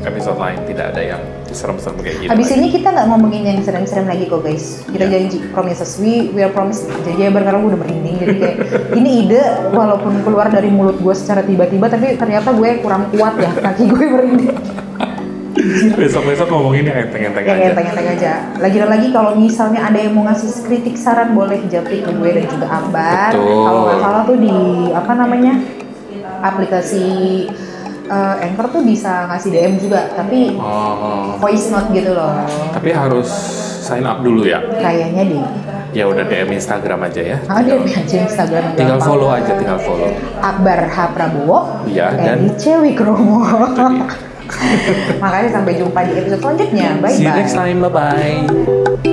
episode lain tidak ada yang serem-serem kayak gitu Habis ini kita nggak ngomongin yang serem-serem lagi kok guys. Kita Ya. janji, promises. We, we are promise. Jadi ya karena gue udah merinding. Jadi kayak ini ide walaupun keluar dari mulut gue secara tiba-tiba, tapi ternyata gue kurang kuat ya kaki gue merinding. Besok-besok ngomongin yang enteng-enteng aja enteng-enteng aja. Lagi dan lagi kalau misalnya ada yang mau ngasih kritik saran boleh japri ke gue dan juga Ambar. Kalau nggak salah tuh di apa namanya aplikasi eh, Anchor tuh bisa ngasih DM juga, tapi oh, voice note gitu loh. tapi harus sign up dulu ya Kayaknya deh. ya udah DM Instagram aja ya. Ah, dia aja Instagram Tinggal gampang. follow aja, tinggal follow. Akbar H Prabowo Iya, dan- Cewik Romo. *laughs* Makanya sampai jumpa di episode selanjutnya. Bye See you bye. next time, bye bye.